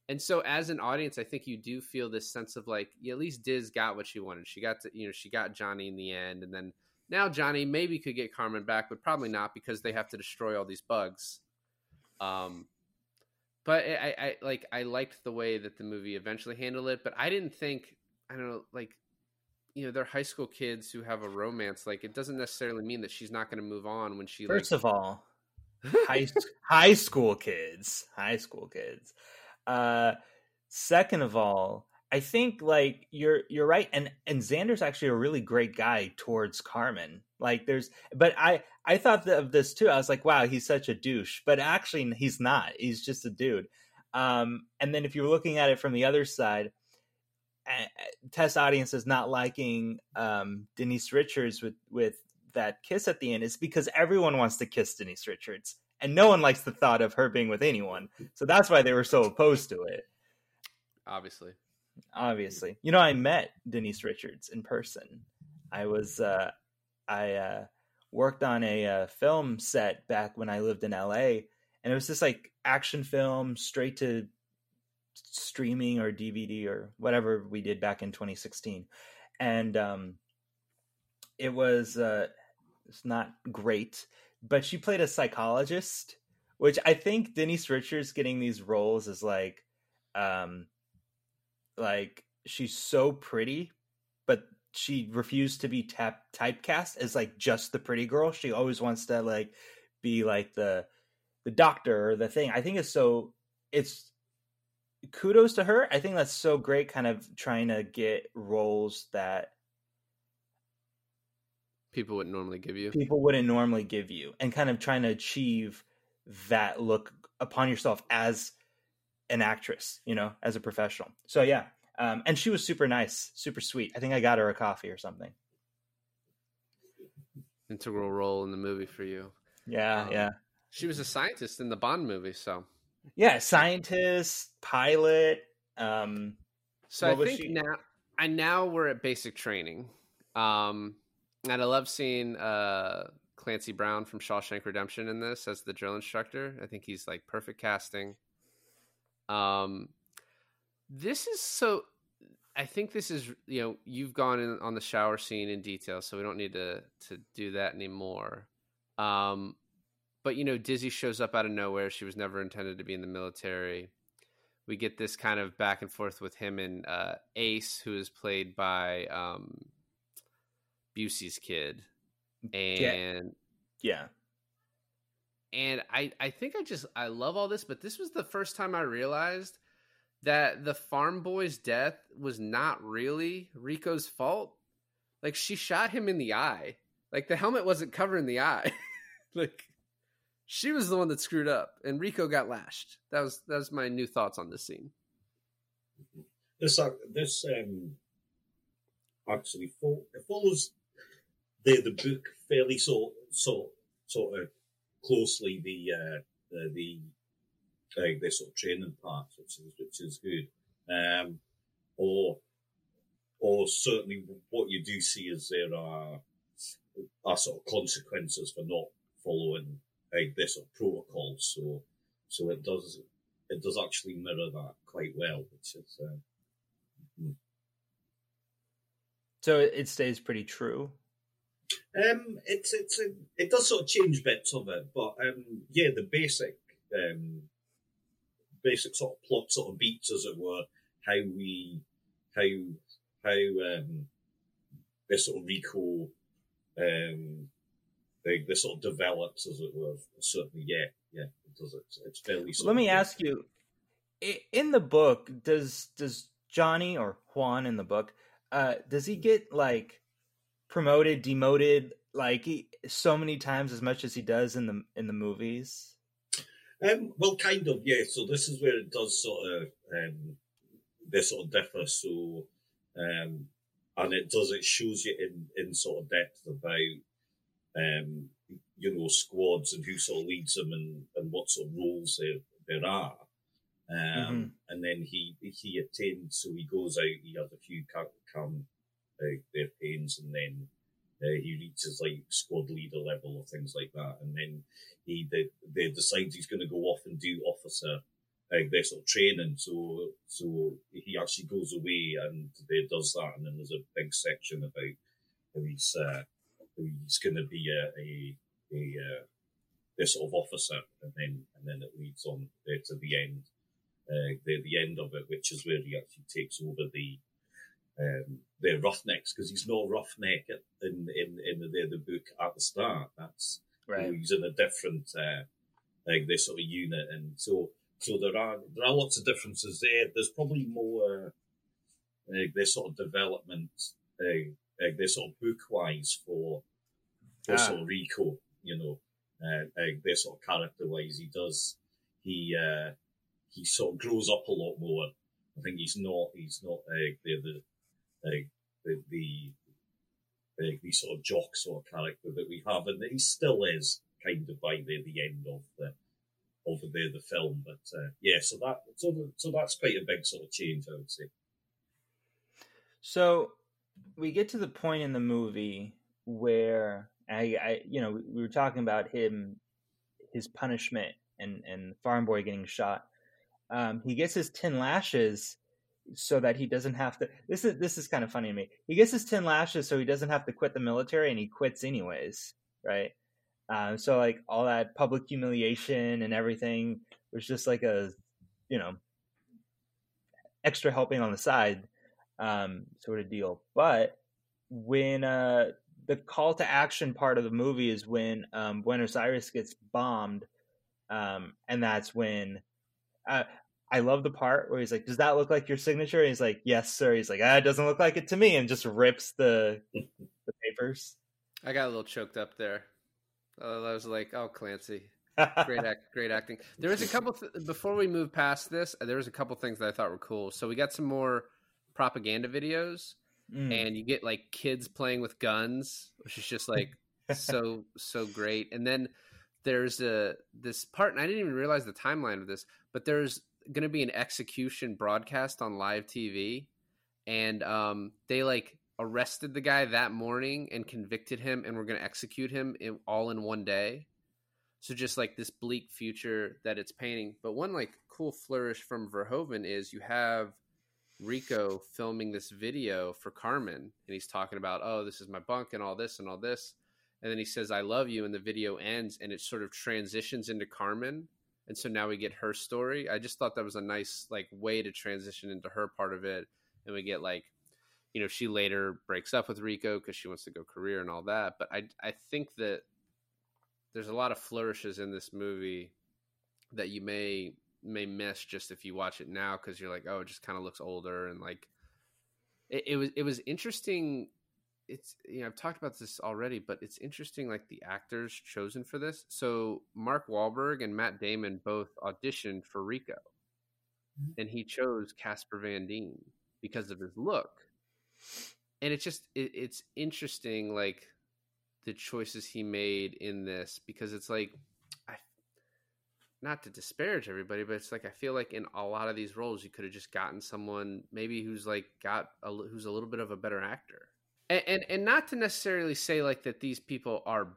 S2: And so as an audience i think you do feel this sense of like at least diz got what she wanted. She got to you know she got johnny in the end and then now johnny maybe could get carmen back but probably not because they have to destroy all these bugs um but I, I like i liked the way that the movie eventually handled it but i didn't think i don't know like you know they're high school kids who have a romance like it doesn't necessarily mean that she's not going to move on when she
S1: First
S2: like
S1: of all, [LAUGHS] high high school kids, high school kids. Uh, second of all, I think like you're you're right, and and Zander's actually a really great guy towards Carmen. Like there's, but I I thought of this too. I was like, wow, he's such a douche, but actually he's not. He's just a dude. Um, and then if you're looking at it from the other side, test audiences not liking um, Denise Richards with with that kiss at the end is because everyone wants to kiss Denise Richards, and no one likes the thought of her being with anyone. So that's why they were so opposed to it.
S2: obviously
S1: Obviously, you know, I met Denise Richards in person. I was uh, I uh, worked on a uh, film set back when I lived in LA, and it was this like action film straight to streaming or DVD or whatever we did back in 2016, and um, it was uh, it's not great, but she played a psychologist, which I think Denise Richards getting these roles is like, um, like she's so pretty, she refused to be tap typecast as like just the pretty girl. She always wants to like be like the the doctor or the thing. I think it's so it's kudos to her. I think that's so great kind of trying to get roles that
S2: people wouldn't normally give you
S1: people wouldn't normally give you and kind of trying to achieve that look upon yourself as an actress, you know, as a professional. So yeah. Um, and she was super nice, super sweet. I think I got her a coffee or something.
S2: integral role in the movie for you
S1: Yeah,
S2: Um,
S1: yeah.
S2: she was a scientist in the bond movie so
S1: Yeah, scientist, pilot, um
S2: So I
S1: was
S2: think
S1: she-
S2: now, I now we're at basic training, um, and I love seeing uh, Clancy Brown from Shawshank Redemption in this as the drill instructor. I think he's like perfect casting. Um, this is so. I think this is you know you've gone in on the shower scene in detail, so we don't need to to do that anymore. Um, but you know, Dizzy shows up out of nowhere. She was never intended to be in the military. We get this kind of back and forth with him and uh, Ace, who is played by um, Busey's kid, and
S1: Yeah.
S2: and I I think I just I love all this, but this was the first time I realized that the farm boy's death was not really Rico's fault. Like she shot him in the eye. Like the helmet wasn't covering the eye. [LAUGHS] like she was the one that screwed up, and Rico got lashed. That was that was my new thoughts on this scene.
S5: This uh, this um, actually follows the the book fairly so so sort of closely the uh, the the, uh, the sort of training part, which is which is good. Um, or or certainly what you do see is there are are sort of consequences for not following like this sort of protocol. So so it does it does actually mirror that quite well, which is. Uh,
S1: So it it stays pretty true.
S5: Um, it's it's a, it does sort of change bits of it, but um, yeah, the basic um, basic sort of plot sort of beats, as it were, how we how how um, this sort of recall um, the, this sort of develops, as it were. Certainly, yeah, yeah, it does. It's, it's fairly.
S1: Let me ask you, in the book, does does Johnny or Juan in the book, uh, does he get like promoted, demoted, like he, so many times as much as he does in the in the movies?
S5: Um, well, kind of, yeah. So this is where it does sort of um, they sort of differ. So, um, and it does it shows you in in sort of depth about um, you know squads and who sort of leads them and, and what sort of roles there there are. Um, And then he he attained, so he goes out. He has a few come come uh, their pains, and then uh, he reaches like squad leader level or things like that, and then he they, they decides he's going to go off and do officer like their sort of training. So so he actually goes away and they does that, and then there's a big section about how he's uh, how he's going to be a a, a uh, this sort of officer, and then and then it leads on there to the end, uh, the the end of it, which is where he actually takes over the um, the roughnecks because he's no roughneck in in in the, the book at the start. That's know, he's in a different uh, like this sort of unit, and so so there are there are lots of differences there. There's probably more like this sort of development, uh, like this sort of book wise for for
S1: Ah.
S5: sort of Rico, you know, uh, like this sort of character wise, he does he uh, he sort of grows up a lot more. I think he's not he's not like the the the the like the sort of jock sort of character that we have, and he still is kind of by the the end of the of the the film. But uh, yeah, so that so so that's quite a big sort of change, I would say.
S1: So we get to the point in the movie where I, I you know, we were talking about him, his punishment, and and Farm Boy getting shot. Um, he gets his ten lashes so that he doesn't have to. This is this is kind of funny to me. He gets his ten lashes so he doesn't have to quit the military, and he quits anyways, right? Um, so like all that public humiliation and everything was just like a, you know, extra helping on the side um, sort of deal. But when uh, the call to action part of the movie is when um, Buenos Aires gets bombed, um, and that's when uh, I love the part where he's like, "Does that look like your signature?" And he's like, "Yes, sir." He's like, "Ah, it doesn't look like it to me," and just rips the [LAUGHS] the papers.
S2: I got a little choked up there. Uh, I was like, "Oh, Clancy, great act, great [LAUGHS] acting." There was a couple th- before we move past this. There was a couple things that I thought were cool. So we got some more propaganda videos,
S1: Mm.
S2: and you get like kids playing with guns, which is just like so [LAUGHS] so great. And then there's a this part, and I didn't even realize the timeline of this, but there's going to be an execution broadcast on live TV, and um, they like arrested the guy that morning and convicted him and we're going to execute him in, all in one day. So just like this bleak future that it's painting. But one like cool flourish from Verhoeven is you have Rico filming this video for Carmen and he's talking about, oh, this is my bunk and all this and all this. And then he says, I love you. And the video ends and it sort of transitions into Carmen. And so now we get her story. I just thought that was a nice like way to transition into her part of it. And we get like, you know, she later breaks up with Rico because she wants to go career and all that. But I I think that there's a lot of flourishes in this movie that you may may miss just if you watch it now because you're like, oh, it just kind of looks older and like it, it was it was interesting. It's you know I've talked about this already, but it's interesting like the actors chosen for this. So Mark Wahlberg and Matt Damon both auditioned for Rico, mm-hmm. and he chose Casper Van Dien because of his look. And it's just it, it's interesting like the choices he made in this because it's like I not to disparage everybody, but it's like I feel like in a lot of these roles you could have just gotten someone maybe who's like got a, who's a little bit of a better actor, and, and and not to necessarily say like that these people are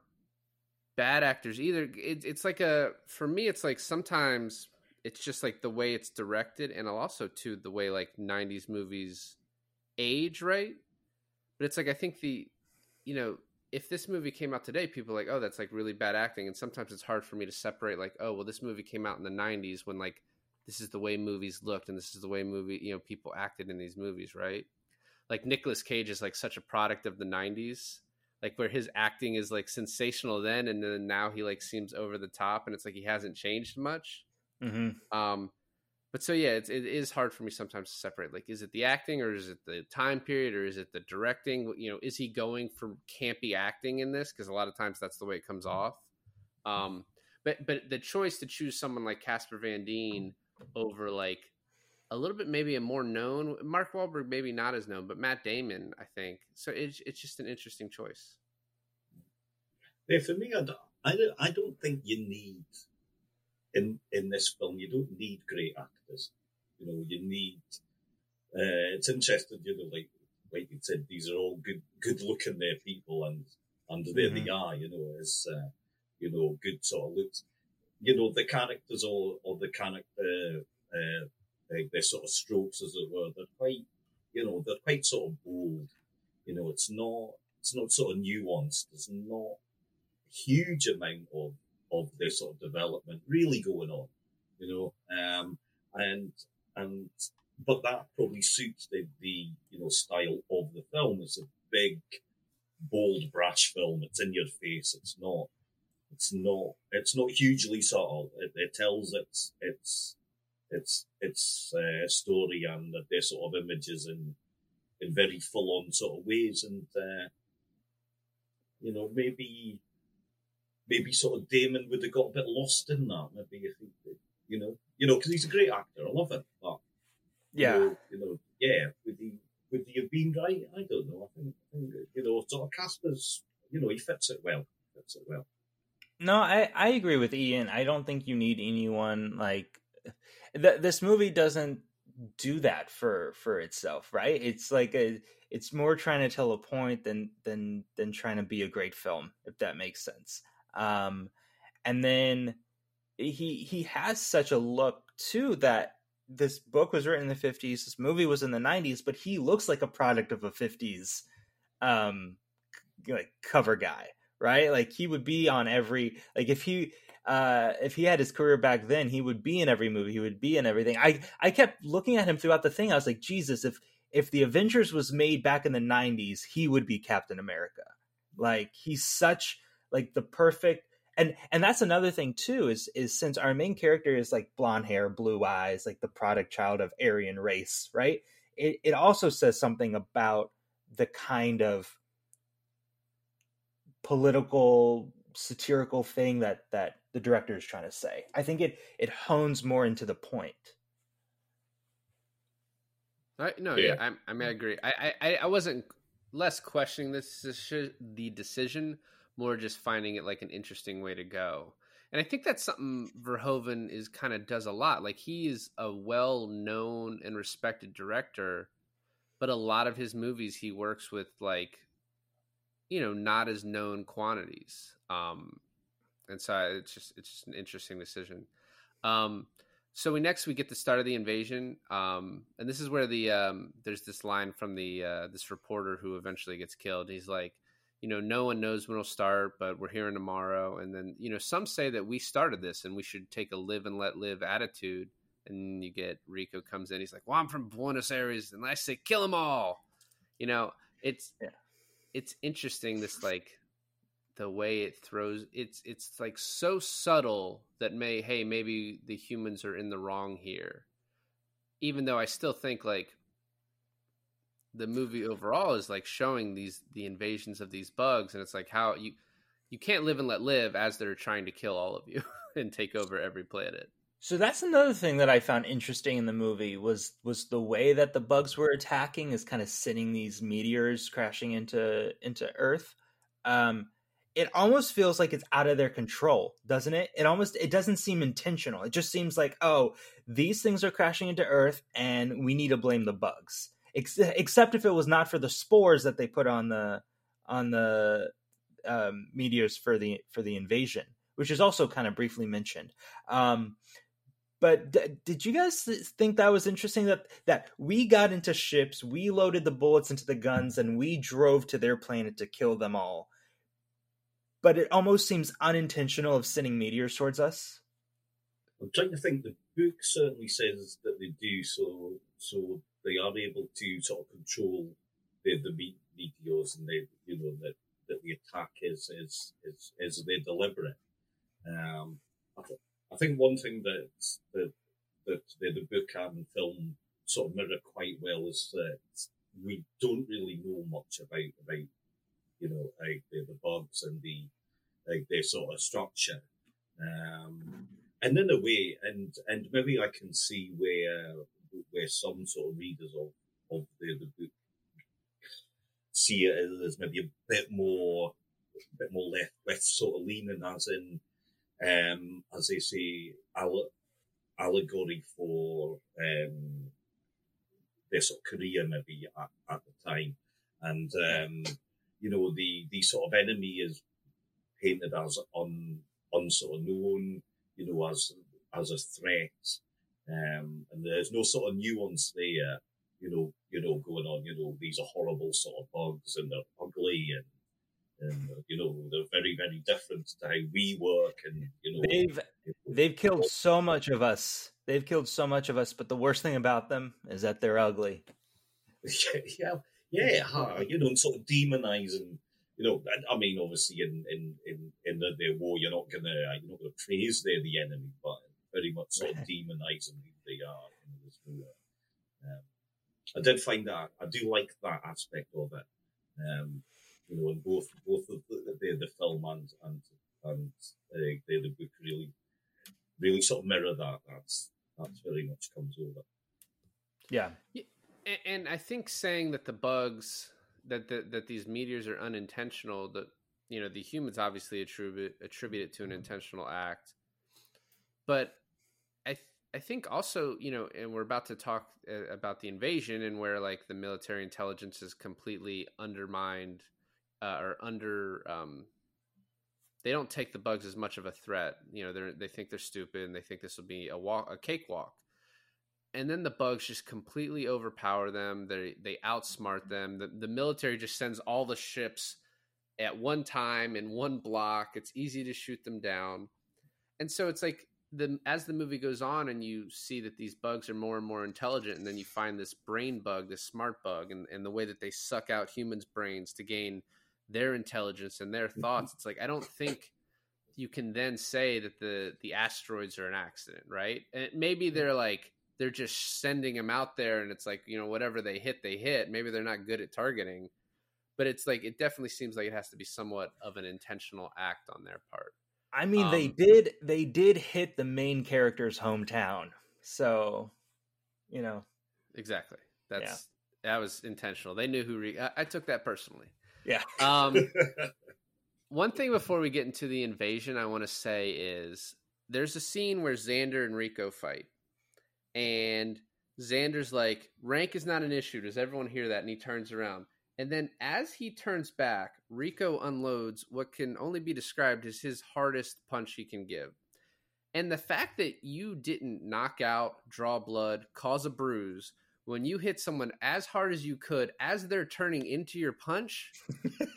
S2: bad actors either. It, it's like a for me, it's like sometimes it's just like the way it's directed, and also to the way like '90s movies age, right? But it's like I think the you know if this movie came out today, people like, oh, that's like really bad acting. And sometimes it's hard for me to separate, like, oh, well, this movie came out in the '90s when like this is the way movies looked and this is the way movie, you know, people acted in these movies, right? Like Nicolas Cage is like such a product of the '90s, like where his acting is like sensational then, and then now he like seems over the top, and it's like he hasn't changed much.
S1: Mm-hmm.
S2: Um, but so yeah, it's, it is hard for me sometimes to separate. Like, is it the acting, or is it the time period, or is it the directing? You know, is he going for campy acting in this? Because a lot of times that's the way it comes off. Um, but but the choice to choose someone like Casper Van Dien over like a little bit maybe a more known Mark Wahlberg, maybe not as known, but Matt Damon, I think. So it's it's just an interesting choice.
S5: Yeah, for me, I don't, I don't, I don't think you need in in this film. You don't need great actors. You know, you need. Uh, it's interesting, you know, like like you said, these are all good good looking there people, and and there they are. You know, as uh, you know, good sort of looks. You know, the characters or or the character, uh, their sort of strokes, as it were, they're quite, you know, they're quite sort of bold. You know, it's not it's not sort of nuanced. There's not a huge amount of of their sort of development really going on, you know, um, and and but that probably suits the the you know style of the film. It's a big, bold, brash film. It's in your face. It's not. It's not. It's not hugely subtle. It, it tells its its its its uh, story and their sort of images in in very full on sort of ways, and uh, you know maybe maybe sort of Damon would have got a bit lost in that. Maybe if he, you know, you know, because he's a great actor. I love him. But,
S1: Yeah.
S5: You know, you know, yeah. Would he would he have been right? I don't know. I think, I think you know, sort of Casper's. You know, he fits it well. Fits it well.
S1: No, I, I agree with Ian. I don't think you need anyone like [LAUGHS] th- this movie doesn't do that for for itself, right? It's like a it's more trying to tell a point than than than trying to be a great film, if that makes sense. Um and then he he has such a look too that this book was written in the 50s, this movie was in the 90s, but he looks like a product of a 50s um like cover guy right? Like he would be on every like if he uh if he had his career back then, he would be in every movie, he would be in everything. I I kept looking at him throughout the thing. I was like, Jesus, if if the Avengers was made back in the 90s, he would be Captain America. Like he's such like the perfect and and that's another thing too is is since our main character is like blonde hair, blue eyes, like the product child of Aryan race, right? It it also says something about the kind of political satirical thing that that the director is trying to say. I think it it hones more into the point.
S2: I, no,
S5: Yeah.
S2: yeah, I, I mean, I agree. I, I, I wasn't less questioning this the decision, more just finding it like an interesting way to go. And I think that's something Verhoeven is kind of does a lot. Like he is a well known and respected director, but a lot of his movies he works with like you know not as known quantities um and so it's just it's just an interesting decision. Um so we next we get the start of the invasion um and this is where the um there's this line from the uh this reporter who eventually gets killed. He's like you know no one knows when it'll start but we're hearing tomorrow. And then you know some say that we started this and we should take a live and let live attitude. And you get rico comes in. He's like well i'm from buenos aires and i say kill them all. You know it's
S1: Yeah.
S2: it's interesting this like the way it throws it's it's like so subtle that may hey maybe the humans are in the wrong here even though i still think like the movie overall is like showing these the invasions of these bugs and it's like how you you can't live and let live as they're trying to kill all of you [LAUGHS] and take over every planet
S1: So that's another thing that I found interesting in the movie was was the way that the bugs were attacking is kind of sending these meteors crashing into into Earth. Um, it almost feels like it's out of their control, doesn't it? It almost it doesn't seem intentional. It just seems like oh, these things are crashing into Earth, and we need to blame the bugs. Ex- except if it was not for the spores that they put on the on the um, meteors for the for the invasion, which is also kind of briefly mentioned. Um, but d- did you guys think that was interesting that that we got into ships, we loaded the bullets into the guns, and we drove to their planet to kill them all? But it almost seems unintentional of sending meteors towards us.
S5: I'm trying to think. The book certainly says that they do so, so they are able to sort of control the the me- meteors, and they, you know, that that the attack is is is is they deliberate. Um, I, I think one thing that that that the, the book and film sort of mirror quite well is that we don't really know much about about you know like the, the bugs and the like their sort of structure. Um, and in a way, and and maybe I can see where where some sort of readers of of the, the book see it as maybe a bit more a bit more left left sort of leaning as in um as they say alle- allegory for um their sort of career maybe at, at the time and um you know the the sort of enemy is painted as un unsort of known you know as as a threat um and there's no sort of nuance there you know, you know, going on, you know, these are horrible sort of bugs and they're ugly and, and you know, they're very, very different to how we work and, you know,
S1: They've they've killed so much of us. They've killed so much of us, but the worst thing about them is that they're ugly. [LAUGHS]
S5: yeah, yeah, huh, you know, and sort of demonizing, you know, I- I mean, obviously in, in, in, in the, the war, you're not gonna, you're not gonna praise they're the enemy, but very much sort of demonizing who they are. You know, there's no, uh, um, I did find that I do like that aspect of it. Um, you know, in both both the the, the film and and and uh, the the book really really sort of mirror that. That's that's very much comes over.
S1: Yeah.
S2: And, and I think saying that the bugs that that that these meteors are unintentional, that you know the humans obviously attribute attribute it to an intentional act, but I th- I think also you know, and we're about to talk uh, about the invasion and where like the military intelligence is completely undermined uh, or under. Um, they don't take the bugs as much of a threat. You know, they they think they're stupid and they think this will be a walk, a cakewalk and then the bugs just completely overpower them. They they outsmart mm-hmm. them. The, the military just sends all the ships at one time in one block. It's easy to shoot them down, and so it's like the as the movie goes on and you see that these bugs are more and more intelligent, and then you find this brain bug, this smart bug, and, and the way that they suck out humans' brains to gain their intelligence and their mm-hmm. thoughts. It's like I don't think you can then say that the the asteroids are an accident, right? And maybe mm-hmm. they're like they're just sending them out there and it's like you know whatever they hit they hit. Maybe they're not good at targeting but it's like it definitely seems like it has to be somewhat of an intentional act on their part.
S1: I mean, they
S2: Um,
S1: did they did hit the main character's hometown, so you know.
S2: exactly. That's that was intentional. They knew who re- I, I took that personally.
S1: Yeah.
S2: um [LAUGHS] one thing before we get into the invasion i want to say is there's a scene where zander and rico fight and Zander's like, rank is not an issue. Does everyone hear that? And he turns around. And then as he turns back, Rico unloads what can only be described as his hardest punch he can give. And the fact that you didn't knock out, draw blood, cause a bruise when you hit someone as hard as you could as they're turning into your punch,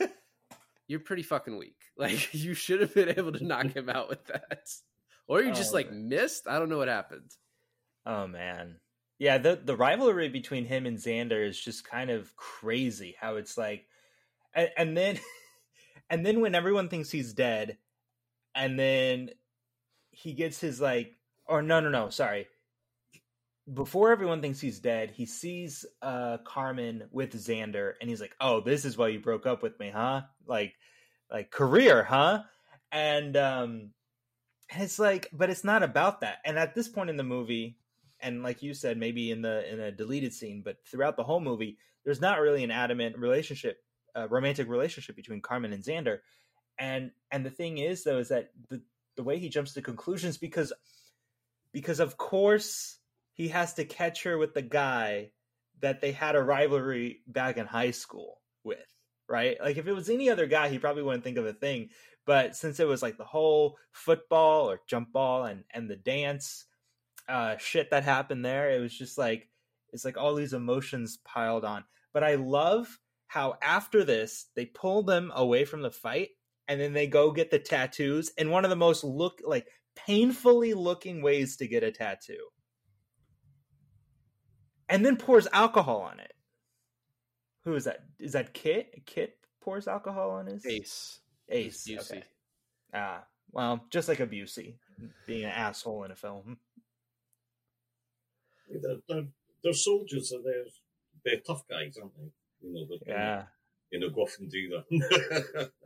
S2: [LAUGHS] you're pretty fucking weak. [LAUGHS] Like you should have been able to knock him out with that. Or you oh, just
S1: Oh,
S2: like
S1: man.
S2: missed. I don't know what happened.
S1: Oh man. Yeah, the the rivalry between him and Zander is just kind of crazy how it's like and, and then [LAUGHS] and then when everyone thinks he's dead and then he gets his like or no no no, sorry. Before everyone thinks he's dead, he sees uh Carmen with Zander and he's like, "Oh, this is why you broke up with me, huh? Like like career, huh?" And um and it's like but it's not about that. And at this point in the movie, and like you said maybe in the in a deleted scene but throughout the whole movie there's not really an adamant relationship uh, romantic relationship between carmen and zander. And and the thing is though is that the the way he jumps to conclusions because because of course he has to catch her with the guy that they had a rivalry back in high school with right? Like if it was any other guy he probably wouldn't think of a thing. But since it was like the whole football or jump ball and and the dance uh shit that happened there. It was just like it's like all these emotions piled on. But i love how after this they pull them away from the fight and then they go get the tattoos in one of the most look like painfully looking ways to get a tattoo. And then pours alcohol on it. Who is that? Is that kit? Kit pours alcohol on his?
S2: Ace.
S1: ace
S2: Busey.
S1: okay. ah well just like a busey being an asshole in a film
S5: They're, they're, they're soldiers, so they're they're tough guys, aren't they? You know, they're gonna,
S1: yeah
S5: you know, go off and do that. [LAUGHS]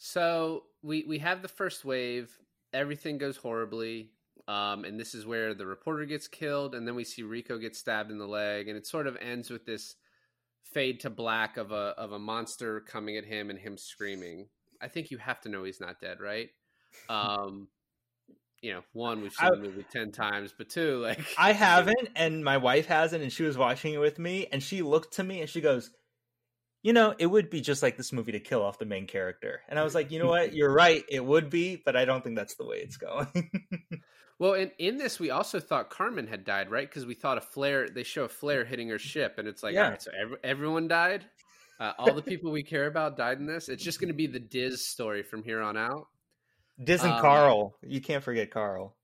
S2: So we we have the first wave. Everything goes horribly, um, and this is where the reporter gets killed, and then we see Rico get stabbed in the leg, and it sort of ends with this fade to black of a of a monster coming at him and him screaming. I think you have to know he's not dead, right? [LAUGHS] Um, you know, one we've seen
S1: I-
S2: the movie ten times, but two, like
S1: I [LAUGHS] haven't, and my wife hasn't, and she was watching it with me, and she looked to me and she goes, "You know, it would be just like this movie to kill off the main character." And I was like, "You know what? You're right. It would be, but I don't think that's the way it's going." [LAUGHS]
S2: Well, in, in this, we also thought Carmen had died, right? Because we thought a flare. They show a flare hitting her ship, and it's like,
S1: Yeah.
S2: all right, so ev- everyone died. Uh, all the people we care about died in this. It's just going to be the Diz story from here on out.
S1: Diz and
S2: Um,
S1: Carl, you can't forget Carl.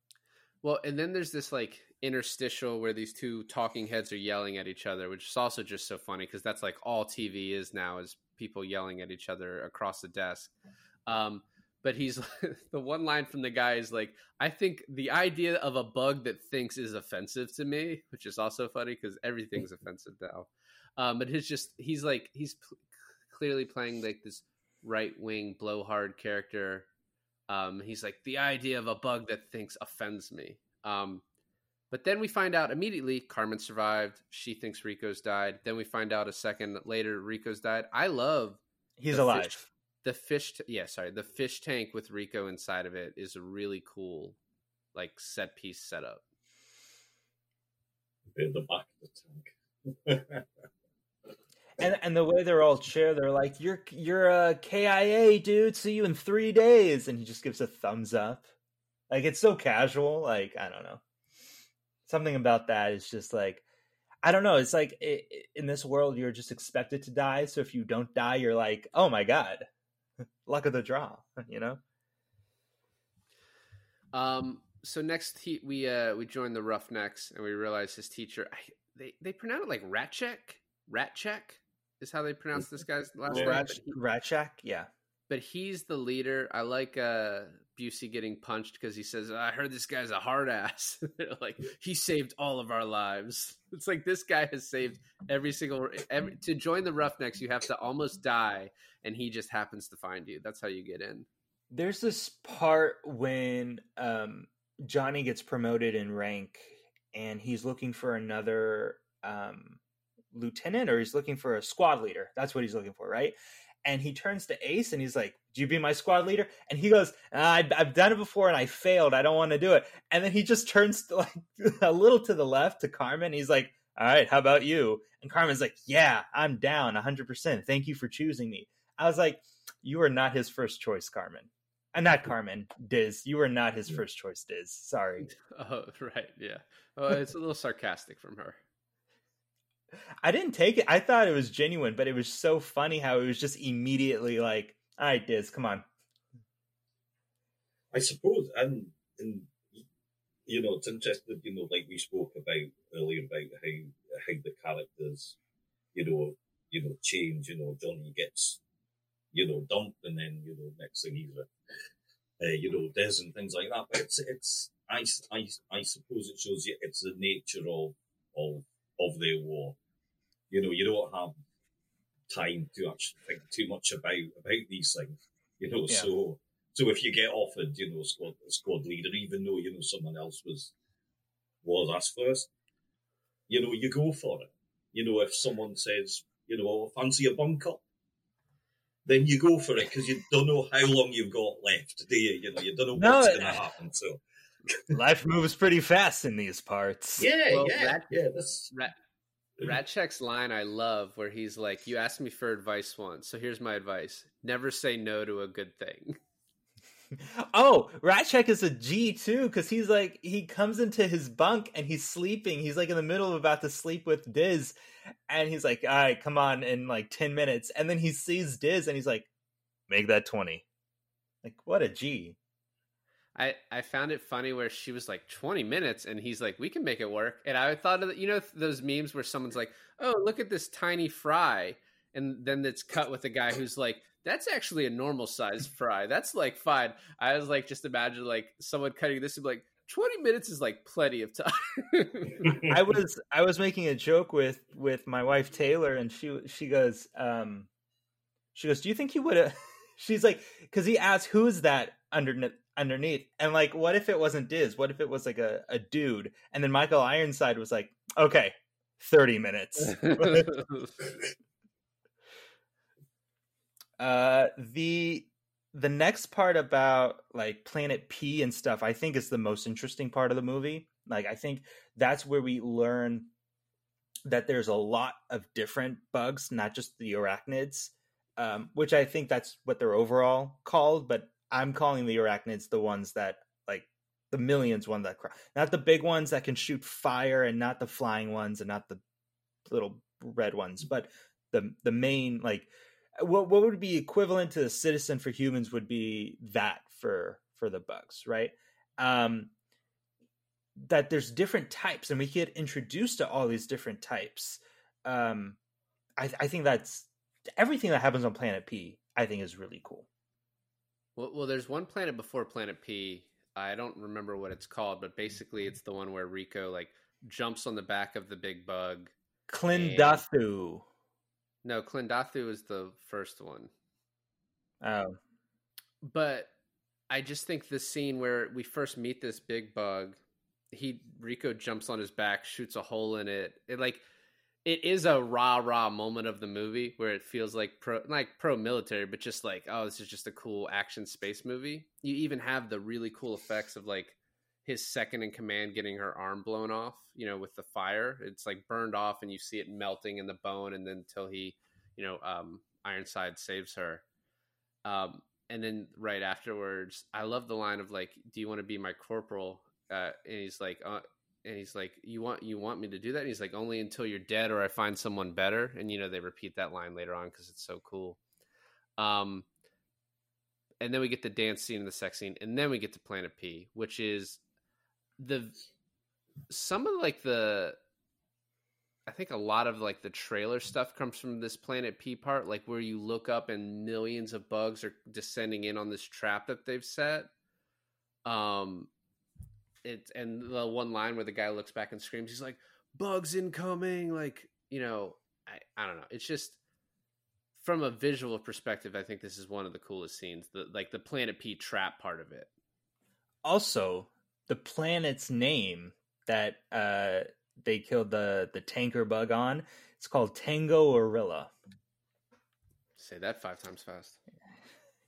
S2: Well, and then there's this like interstitial where these two talking heads are yelling at each other, which is also just so funny because that's like all TV is now is people yelling at each other across the desk. Um, but he's [LAUGHS] the one line from the guy is like, I think the idea of a bug that thinks is offensive to me, which is also funny because everything's [LAUGHS] offensive now. Um, but he's just he's like he's p- clearly playing like this right wing blowhard character. Um, he's like the idea of a bug that thinks offends me. Um, but then we find out immediately Carmen survived. She thinks Rico's died. Then we find out a second later Rico's died. I love
S1: He's
S2: the
S1: alive.
S2: fish- the fish. T- yeah, sorry, the fish tank with Rico inside of it is a really cool, like set piece setup.
S5: They're the back of the tank. [LAUGHS]
S1: And and the way they're all cheer, they're like, "You're you're a KIA, dude. See you in three days." And he just gives a thumbs up. Like it's so casual. Like I don't know. Something about that is just like I don't know. It's like i i- in this world, you're just expected to die. So if you don't die, you're like, "Oh my god, [LAUGHS] luck of the draw." [LAUGHS] You know?
S2: Um. So next, he, we uh we join the Roughnecks, and we realize his teacher. I, they they pronounce it like Ratchek. Ratchek is how they pronounce this guy's last name.
S1: Rat,
S2: but he-
S1: Ratchak, yeah.
S2: but he's the leader. I like uh Busey getting punched because he says, "I heard this guy's a hard ass." [LAUGHS] Like he saved all of our lives. [LAUGHS] It's like this guy has saved every single. Every, to join the Roughnecks, you have to almost die, and he just happens to find you. That's how you get in.
S1: There's this part when um, Johnny gets promoted in rank and he's looking for another um, lieutenant or he's looking for a squad leader. That's what he's looking for, right? and he turns to Ace and he's like, "Do you be my squad leader?" And he goes, ah, "I've, I've done it before and I failed. I don't want to do it." And then he just turns to, [LAUGHS] like a little to the left to Carmen. He's like, "All right, how about you?" And Carmen's like, "Yeah, I'm down 100%. Thank you for choosing me." I was like, "You are not his first choice, Carmen." And not [LAUGHS] Carmen, Diz. You were not his first choice, Diz. Sorry. [LAUGHS]
S2: Oh, right. Yeah. Oh, it's a little sarcastic from her.
S1: I didn't take it. I thought it was genuine, but it was so funny how it was just immediately like, "All right, Diz, come on."
S5: I suppose, and, and you know, it's interesting. You know, like we spoke about earlier about how how the characters, you know, you know, change. You know, Johnny gets, you know, dumped, and then you know, next thing he's a, uh, you know, Des and things like that. But it's it's I, I, I suppose it shows you it's the nature of of of their war. You know, you don't have time to actually think too much about about these things. You know,
S1: Yeah.
S5: so so if you get offered, you know, squad squad leader, even though you know someone else was was asked first, you know, you go for it. You know, if someone says, you know, oh, fancy a bunker, then you go for it because you don't know how long you've got left, do you? You know, you don't know
S1: No,
S5: what's going to happen. [LAUGHS] So
S1: Life moves pretty fast in these parts.
S5: yeah,
S2: Well,
S5: yeah,
S2: that-
S5: yeah. That's
S2: Rat, Rasczak's line I love where he's like, You asked me for advice once, so here's my advice. Never say no to a good thing. [LAUGHS]
S1: Oh, Rasczak is a G too, because he's like he comes into his bunk and he's sleeping. He's like in the middle of about to sleep with Diz, and he's like, "All right, come on," in like ten minutes, and then he sees Diz and he's like, "Make that 20. Like, what a G.
S2: I, I found it funny where she was like 20 minutes and he's like, we can make it work. And I thought of, you know, those memes where someone's like, oh, look at this tiny fry. And then it's cut with a guy who's like, that's actually a normal size fry. That's like fine. I was like, just imagine like someone cutting this and like, 20 minutes is like plenty of time.
S1: I was I was making a joke with with my wife Taylor, and she she goes, um, she goes, "Do you think he would have?" [LAUGHS] She's like, because he asked, "Who's that underneath?" Underneath, and like, what if it wasn't Diz? What if it was like a, a dude? And then Michael Ironside was like, "Okay, thirty minutes." [LAUGHS] uh, the the next part about like Planet P and stuff, I think is the most interesting part of the movie. Like, I think that's where we learn that there's a lot of different bugs, not just the arachnids, um, which I think that's what they're overall called. But I'm calling the arachnids the ones that like the millions one that cry, not the big ones that can shoot fire, and not the flying ones, and not the little red ones, but the the main like what what would be equivalent to the citizen for humans would be that for for the bugs, right? Um, that there's different types, and we get introduced to all these different types. Um, I, I think that's everything that happens on Planet P. I think is really cool.
S2: Well, well, there's one planet before Planet P. I don't remember what it's called, but basically it's the one where Rico like jumps on the back of the big bug.
S1: Klindathu.
S2: No, Klindathu is the first one.
S1: Oh,
S2: but I just think the scene where we first meet this big bug, he Rico jumps on his back, shoots a hole in it. It like it is a rah rah moment of the movie where it feels like pro like pro military, but just like oh, this is just a cool action space movie. You even have the really cool effects of like his second in command getting her arm blown off, you know, with the fire. It's like burned off, and you see it melting in the bone, and then until he, you know, um, Ironside saves her. Um, and then right afterwards, I love the line of like, "Do you want to be my corporal?" Uh, and he's like, uh, and he's like, "You want you want me to do that?" And he's like, "Only until you're dead or I find someone better." And you know they repeat that line later on because it's so cool. Um, and then we get the dance scene and the sex scene, and then we get to Planet P, which is the some of like the I think a lot of like the trailer stuff comes from this Planet P part, like where you look up and millions of bugs are descending in on this trap that they've set. Um, it's and the one line where the guy looks back and screams, he's like, "Bugs incoming!" Like you know, I I don't know. It's just from a visual perspective, I think this is one of the coolest scenes. The like the Planet P trap part of it.
S1: also the planet's name that uh they killed the the tanker bug on. It's called Tango Urilla.
S2: Say that five times fast. [LAUGHS]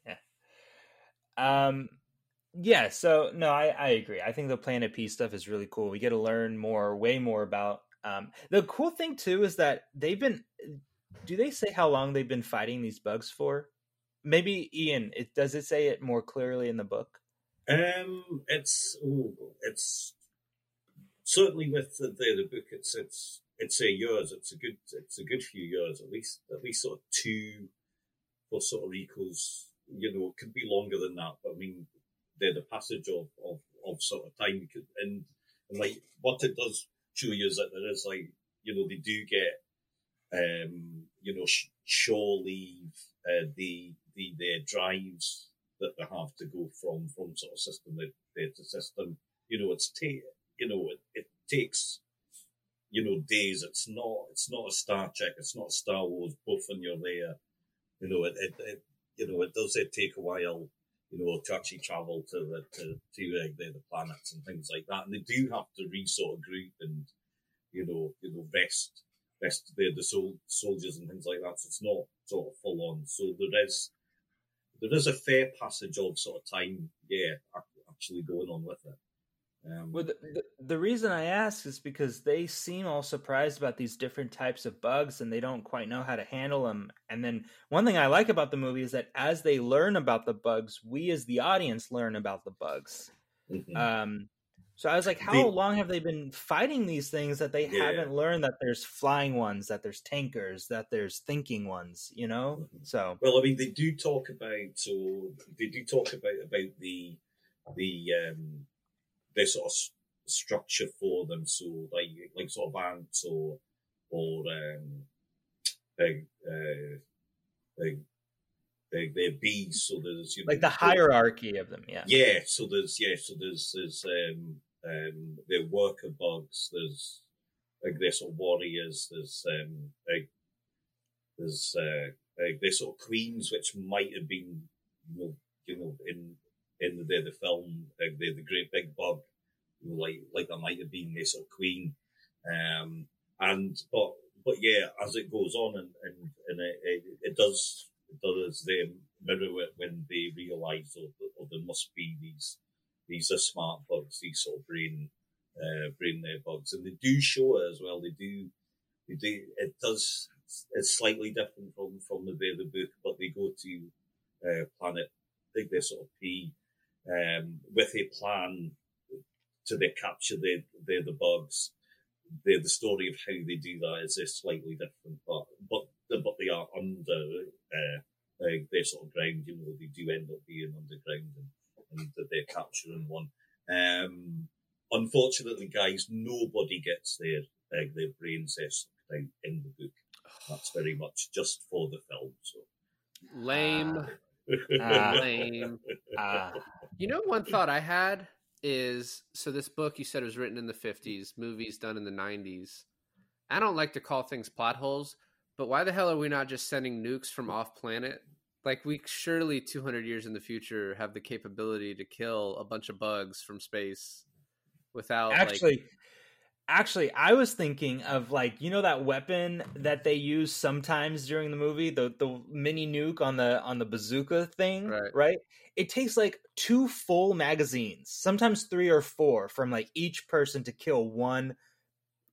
S2: Yeah.
S1: Um, yeah. So no, I I agree. I think the Planet P stuff is really cool. We get to learn more, way more about. Um, the cool thing too is that they've been. Do they say how long they've been fighting these bugs for? Maybe Ian. It does it say it more clearly in the book?
S5: Um, it's oh, it's certainly with the, the the book. It's it's it's a years. It's a good it's a good few years at least at least sort of two for sort of equals. You know, it could be longer than that, but I mean, the the passage of of, of sort of time and, and like what it does show you is that there is like you know they do get um you know sh- shore leave uh, the the their drives that they have to go from from sort of system to, system. You know, it's ta- you know it, it takes you know days. It's not it's not a Star Trek. It's not Star Wars. Both when you're there, you know it, it, it you know it does it take a while. You know to actually travel to the to to uh, the, the planets and things like that, and they do have to re sort of group and you know you know rest rest the the sol- soldiers and things like that. So it's not sort of full on. So there is there is a fair passage of sort of time, yeah, actually going on with it. Um,
S1: Well, the, the, the reason I ask is because they seem all surprised about these different types of bugs and they don't quite know how to handle them. And then one thing I like about the movie is that as they learn about the bugs, we as the audience learn about the bugs.
S5: mhm.
S1: Um, so I was like, how
S5: The-
S1: long have they been fighting these things that they
S5: Yeah.
S1: haven't learned that there's flying ones, that there's tankers, that there's thinking ones, you know?
S5: Mhm.
S1: So
S5: Well, I mean, they do talk about so they do talk about about the the um their sort of structure for them. So like like sort of ants or or um like uh like like their bees. So there's you know,
S1: like the hierarchy of them, yeah.
S5: Yeah, so there's yeah, so there's there's um um the worker bugs. There's like there's sort of warriors. There's um like there's uh like there's sort of queens which might have been you know you know in in the the film like the the great big bug like like that might have been their sort of queen. Um and but but yeah as it goes on and and, and it, it, it does it does them mirror it when they realise or, or there must be these these are smart bugs these sort of brain uh, brain there bugs. And they do show it as well. They do they do it does it's slightly different from from the the book but they go to uh, planet I think they're sort of P um, with a plan to they capture the the the bugs. The the story of how they do that is is slightly different but but but they are under uh, uh, their sort of ground you know they do end up being underground and, and they're capturing one. Um unfortunately guys nobody gets their uh, their brains uh, out in the book. That's very much just for the film so.
S2: Lame, Lame. [LAUGHS]
S1: Ah,
S2: You know, one thought I had is so this book you said was written in the 50s, movies done in the 90s. I don't like to call things plot holes, but why the hell are we not just sending nukes from off planet? Like, we surely 200 years in the future have the capability to kill a bunch of bugs from space without like,
S1: actually i was thinking of like you know that weapon that they use sometimes during the movie? The the mini nuke on the on the bazooka thing
S2: Right.
S1: it takes like two full magazines sometimes three or four from like each person to kill one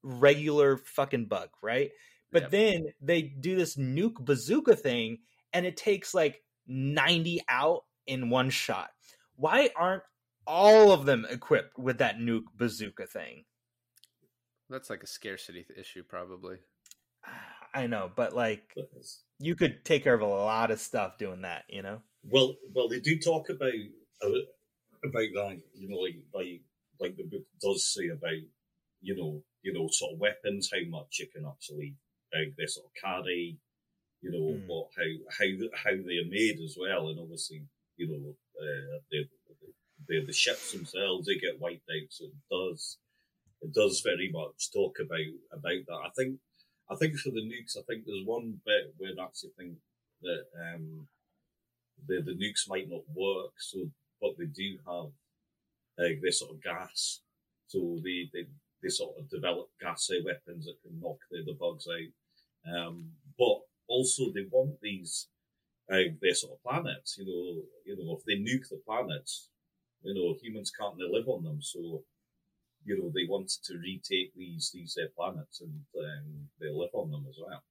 S1: regular fucking bug right? But
S2: Yep.
S1: then they do this nuke bazooka thing and it takes like 90 out in one shot. Why aren't all of them equipped with that nuke bazooka thing
S2: that's like a scarcity issue, probably.
S1: I know, but like
S5: But
S1: you could take care of a lot of stuff doing that, you know?
S5: Well, well, they do talk about uh, about that. You know, like like like the book does say about you know you know sort of weapons, how much you can actually uh, they sort of carry. You know
S1: Hmm.
S5: what how how how they're made as well, and obviously you know uh, the, the the ships themselves they get wiped out. So it does it does very much talk about about that. I think I think for the nukes, I think there's one bit where I actually think that um, the the nukes might not work. So, but they do have uh, this sort of gas. So they they, they sort of develop gas uh, weapons that can knock the, the bugs out. Um, but also they want these uh, their sort of planets. You know, you know, if they nuke the planets, you know, humans can't live on them. So, you know, they wanted to retake these these uh, planets and um, they live on them as well.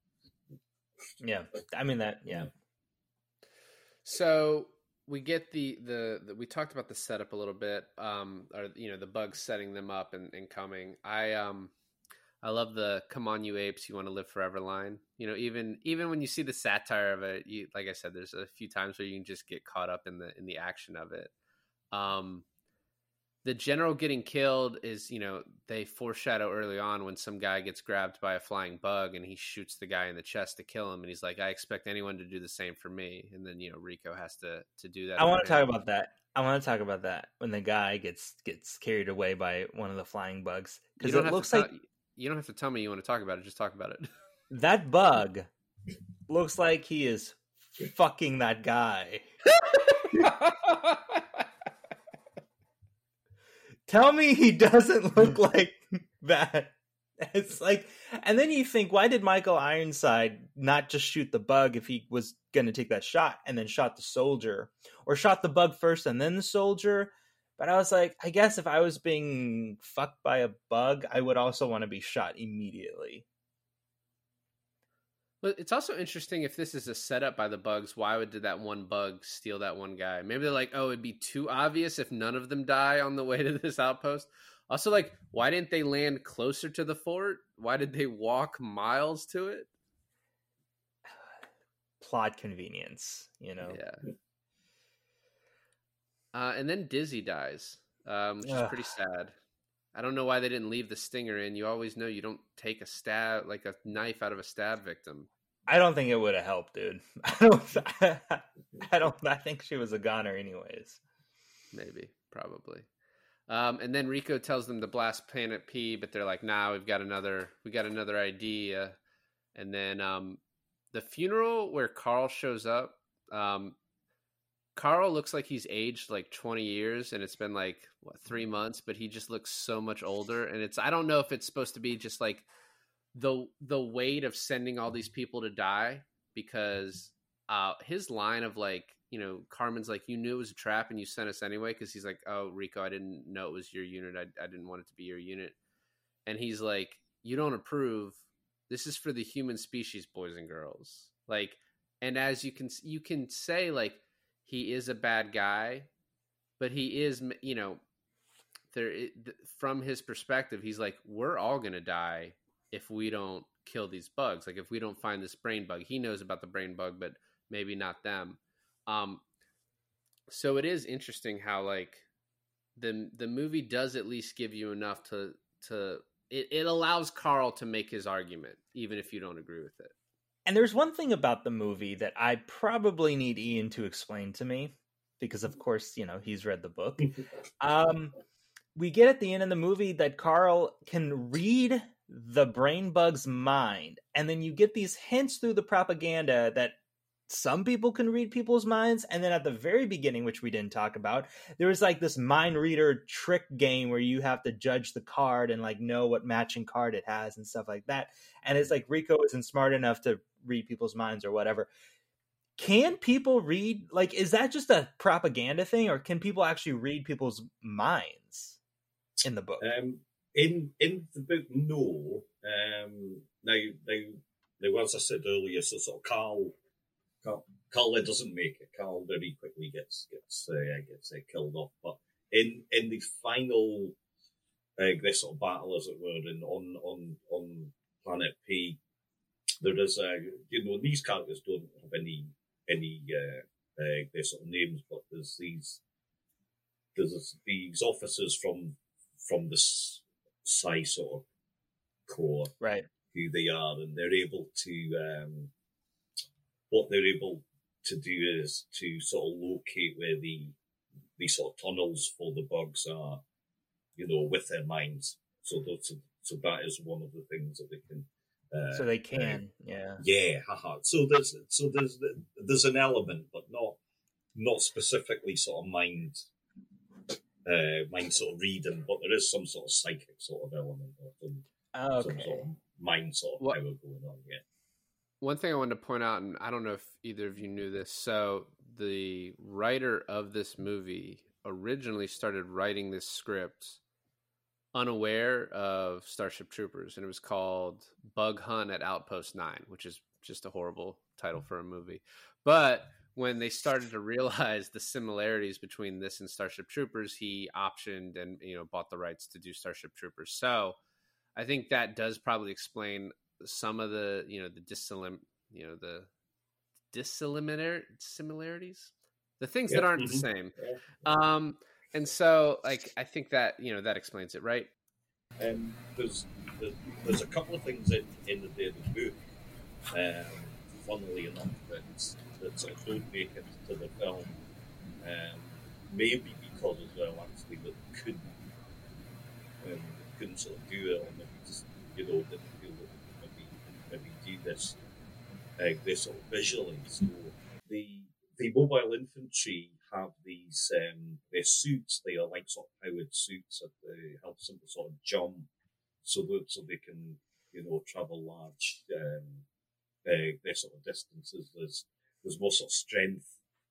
S1: Yeah, I mean that. Yeah,
S2: So we get the, the the we talked about the setup a little bit, um, or you know the bugs setting them up and, and coming. I um I love the "Come on, you apes, you want to live forever" line. You know, even even when you see the satire of it, you, like I said, there's a few times where you can just get caught up in the in the action of it. Um, the general getting killed is, you know, they foreshadow early on when some guy gets grabbed by a flying bug and he shoots the guy in the chest to kill him, and he's like, "I expect anyone to do the same for me." And then you know Rico has to to do that.
S1: I want to talk about that. I want to talk about that when the guy gets gets carried away by one of the flying bugs because it looks like
S2: tell, you don't have to tell me you want to talk about it. Just talk about it.
S1: that bug looks like he is fucking that guy. [LAUGHS] Tell me he doesn't look hmm. like [LAUGHS] that. It's like, and then you think, why did Michael Ironside not just shoot the bug if he was going to take that shot and then shot the soldier, or shot the bug first and then the soldier? But I was like, I guess if I was being fucked by a bug, I would also want to be shot immediately.
S2: But it's also interesting if this is a setup by the bugs. Why would did that one bug steal that one guy? Maybe they're like, oh, it'd be too obvious if none of them die on the way to this outpost. Also, like, why didn't they land closer to the fort? Why did they walk miles to it? [SIGHS]
S1: Plot convenience, you know.
S2: Yeah. Uh, and then Dizzy dies, um, which is pretty sad. I don't know why they didn't leave the stinger in. You always know you don't take a stab, like a knife out of a stab victim.
S1: I don't think it would have helped, dude. [LAUGHS] I don't. I don't. I think she was a goner, anyways.
S2: Maybe, probably. Um, and then Rico tells them to blast Planet P, but they're like, "Nah, we've got another. We got another idea." And then um, the funeral where Carl shows up. Um, Carl looks like he's aged like 20 years and it's been like what, 3 months but he just looks so much older and it's I don't know if it's supposed to be just like the the weight of sending all these people to die because uh his line of like you know Carmen's like you knew it was a trap and you sent us anyway because he's like oh Rico I didn't know it was your unit. I, I didn't want it to be your unit. And he's like you don't approve. This is for the human species boys and girls. Like and as you can you can say like he is a bad guy but he is you know there from his perspective he's like we're all to die if we don't kill these bugs. Like if we don't find this brain bug. He knows about the brain bug but maybe not them. Um so it is interesting how like the the movie does at least give you enough to to it, it allows Carl to make his argument even if you don't agree with it
S1: And there's one thing about the movie that I probably need Ian to explain to me because, of course, you know he's read the book. [LAUGHS] Um, we get at the end of the movie that Carl can read the brain bug's mind, and then you get these hints through the propaganda that some people can read people's minds, and then at the very beginning, which we didn't talk about, there was like this mind reader trick game where you have to judge the card and like know what matching card it has and stuff like that. And it's like Rico isn't smart enough to read people's minds or whatever. Can people read like is that just a propaganda thing or can people actually read people's minds in the book?
S5: Um, in in the book, no. Um, now, now, now, as I said earlier, so sort of Carl, Carl, Carl doesn't make it. Carl very quickly gets gets uh, gets uh, killed off. But in in the final, uh, this sort of battle, as it were, in on on on Planet P, there is a you know these characters don't have any any uh, uh, their sort of names, but there's these there's these officers from from the Psi sort of corps
S1: Right.
S5: who they are, and they're able to um, what they're able to do is to sort of locate where the the sort of tunnels for the bugs are, you know, with their minds. So that's so that is one of the things that they can. Uh,
S1: so they can, yeah.
S5: yeah, haha. So there's so there's there's an element, but not not specifically sort of mind uh mind sort of reading, but there is some sort of psychic sort of element or some,
S1: Oh,
S5: some sort of mind sort of
S2: What-
S5: power going on. Yeah.
S2: one thing I wanted to point out, and I don't know if either of you knew this. So the writer of this movie originally started writing this script unaware of Starship Troopers, and it was called Bug Hunt at Outpost Nine, which is just a horrible title for a movie. But when they started to realize the similarities between this and Starship Troopers, he optioned and you know bought the rights to do Starship Troopers. So I think that does probably explain some of the you know the dissilim you know the dissimilar similarities, the things that aren't the
S5: mhm.
S2: same. Um, and so like I think that you know that explains it, right?
S5: Um, there's, there's a couple of things in, in the the book, um, funnily enough, that that sort of don't make it to the film. Um, maybe because as well, actually, that couldn't um, couldn't sort of do it, or maybe just you know didn't feel that they maybe maybe do this uh, this sort of visually. So the the mobile infantry have these um, their suits. They are like sort of powered suits that helps them to sort of jump, so that so they can you know travel large um, uh, their sort of distances. There's there's more sort of strength,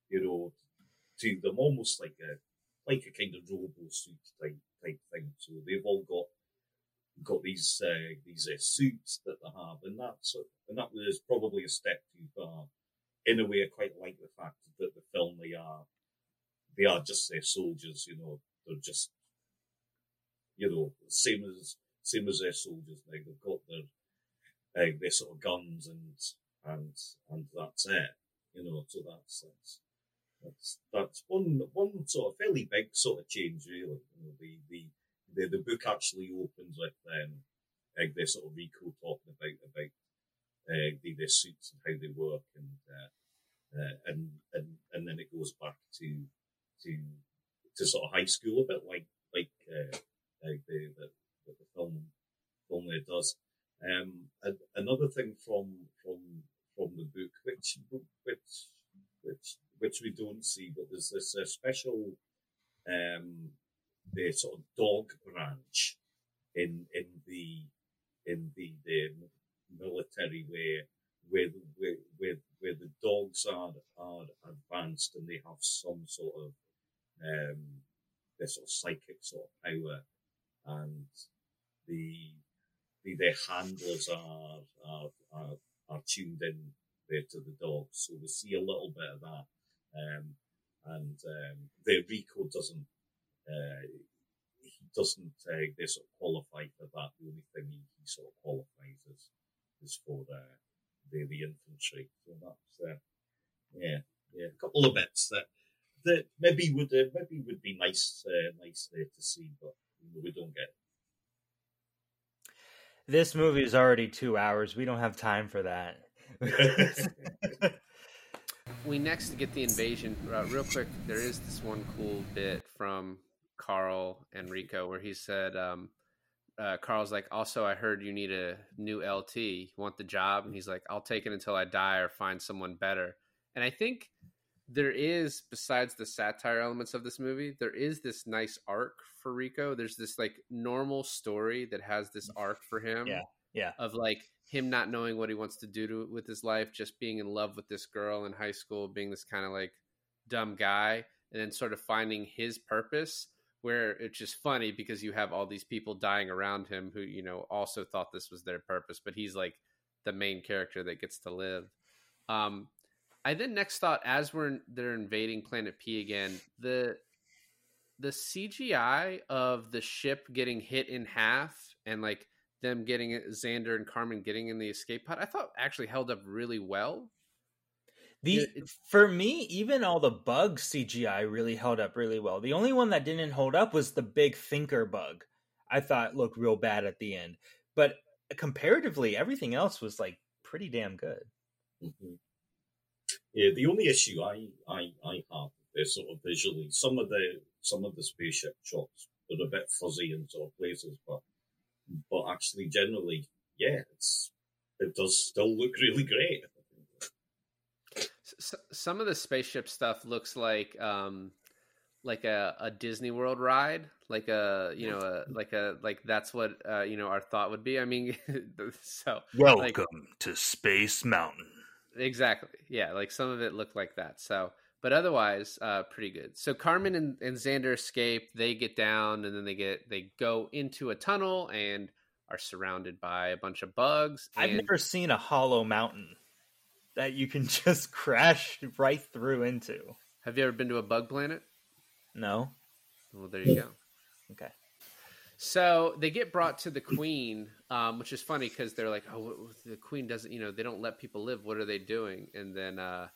S5: you know, to them, almost like a like a kind of robo suit type type thing. So they've all got got these uh, these uh, suits that they have, and that's and that was probably a step too far. In a way, I quite like the fact that the film they are they are just their soldiers. You know, they're just you know same as same as their soldiers. Now they've got their uh, their sort of guns and and and that's it. You know, so that's that's that's that's one one sort of fairly big sort of change, really. You know, the the the, the book actually opens with um, uh, the sort of Rico talking about about uh, the, their suits and how they work, and uh, uh, and and and then it goes back to to to sort of high school a bit like like uh, the, the the film film there does. Um, another thing from from from the book, which which which which we don't see, but there's this uh, special um, the sort of dog branch in in the in the, the military where where where where, where the dogs are are advanced and they have some sort of um their sort of psychic sort of power and the the their handlers are are are, are tuned in there to the dogs so we see a little bit of that um and um the Rico doesn't uh, he doesn't uh, they sort of qualify for that. The only thing he, he sort of qualifies is is for uh, the the infantry. So that's uh, yeah yeah a couple of bits that that maybe would uh, maybe would be nice uh, nice there to see, but you know, we don't get.
S1: This movie is already two hours. We don't have time for that. [LAUGHS]
S2: we next get the invasion uh, real quick there is this one cool bit from carl and rico where he said um, uh, carl's like also i heard you need a new lt you want the job and he's like i'll take it until i die or find someone better and i think there is besides the satire elements of this movie there is this nice arc for rico there's this like normal story that has this arc for him
S1: Yeah, yeah.
S2: of like him not knowing what he wants to do to, with his life, just being in love with this girl in high school, being this kind of like dumb guy, and then sort of finding his purpose. Where it's just funny because you have all these people dying around him who you know also thought this was their purpose, but he's like the main character that gets to live. Um, I then next thought as we're they're invading Planet P again, the the CGI of the ship getting hit in half and like them getting it, Zander and Carmen getting in the escape pod, I thought actually held up really well.
S1: The
S2: Yeah,
S1: for me, even all the bug CGI really held up really well. The only one that didn't hold up was the big thinker bug. I thought looked real bad at the end, but comparatively, everything else was like pretty damn good.
S5: Mhm. Yeah, the only issue I I I have is sort of visually some of the some of the spaceship shots are a bit fuzzy in sort of places, but but actually generally, yeah, it's it does still look [LAUGHS] really great.
S2: S- some of the spaceship stuff looks like um like a, a Disney World ride, like a you know a [LAUGHS] like a like that's what uh, you know our thought would be. I mean, [LAUGHS] so
S1: Welcome to Space Mountain.
S2: Exactly. Yeah, like some of it looked like that. So, but otherwise, uh, pretty good. So Carmen and, and Zander escape. They get down, and then they get they go into a tunnel and are surrounded by a bunch of bugs.
S1: I've never seen a hollow mountain that you can [LAUGHS] just crash right through into.
S2: Have you ever been to a bug planet?
S1: No.
S2: Well, there you go.
S1: Okay.
S2: So they get brought to the queen, um, which is funny because they're like, "Oh, the queen doesn't, you know, they don't let people live. What are they doing?" And then uh,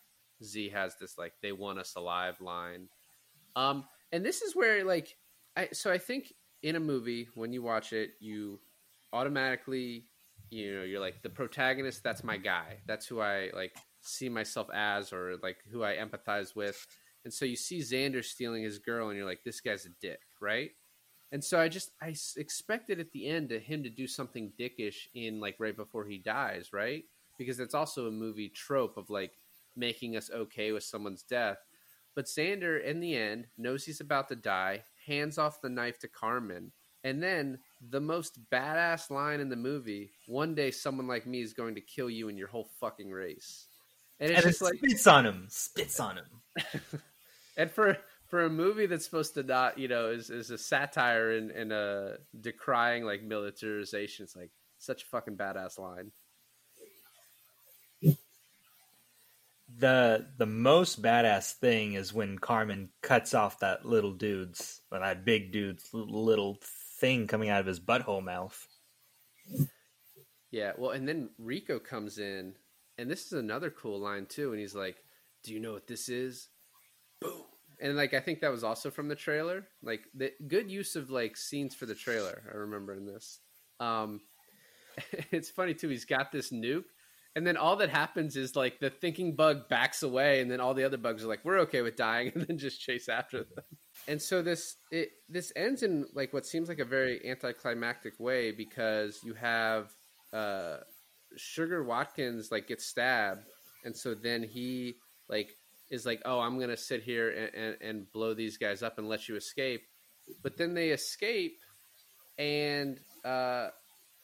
S2: Z has this like, "They want us alive" line. Um, and this is where like, I so I think in a movie when you watch it, you automatically, you know, you're like the protagonist. That's my guy. That's who I like see myself as, or like who I empathize with. And so you see Zander stealing his girl, and you're like, this guy's a dick, right? And so I just I expected at the end to him to do something dickish in like right before he dies, right? Because it's also a movie trope of like making us okay with someone's death. But Zander, in the end, knows he's about to die, hands off the knife to Carmen, and then the most badass line in the movie: "One day, someone like me is going to kill you and your whole fucking race." And it's
S1: and it
S2: like
S1: spits on him. Spits on him. [LAUGHS]
S2: and for for a movie that's supposed to not you know is, is a satire and, and a decrying like militarization it's like such a fucking badass line.
S1: The the most badass thing is when Carmen cuts off that little dude's or that big dude's little thing coming out of his butthole mouth.
S2: yeah well and then rico comes in and this is another cool line too and he's like do you know what this is? Boom and like i think that was also from the trailer. Like the good use of like scenes for the trailer i remember in this. Um [LAUGHS] it's funny too he's got this nuke and then all that happens is like the thinking bug backs away and then all the other bugs are like we're okay with dying [LAUGHS] and then just chase after them. And so this it this ends in like what seems like a very anticlimactic way because you have uh sugar watkins like gets stabbed and so then he like is like oh i'm gonna sit here and, and, and blow these guys up and let you escape. But then they escape and uh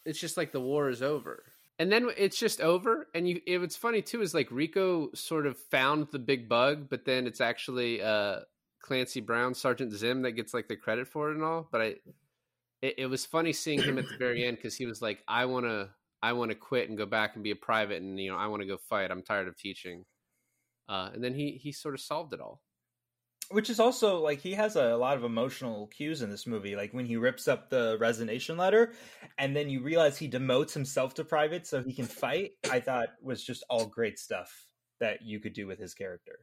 S2: it's just like the war is over. And then it's just over and you it, what's funny too is like rico sort of found the big bug but then it's actually uh clancy brown sergeant zim that gets like the credit for it and all. But i it, it was funny seeing him at the very end because he was like i want to i want to quit and go back and be a private and you know i want to go fight. I'm tired of teaching uh and then he he sort of solved it all
S1: Which is also like he has a lot of emotional cues in this movie. Like when he rips up the resignation letter, and then you realize he demotes himself to private so he can fight. I thought was just all great stuff that you could do with his character.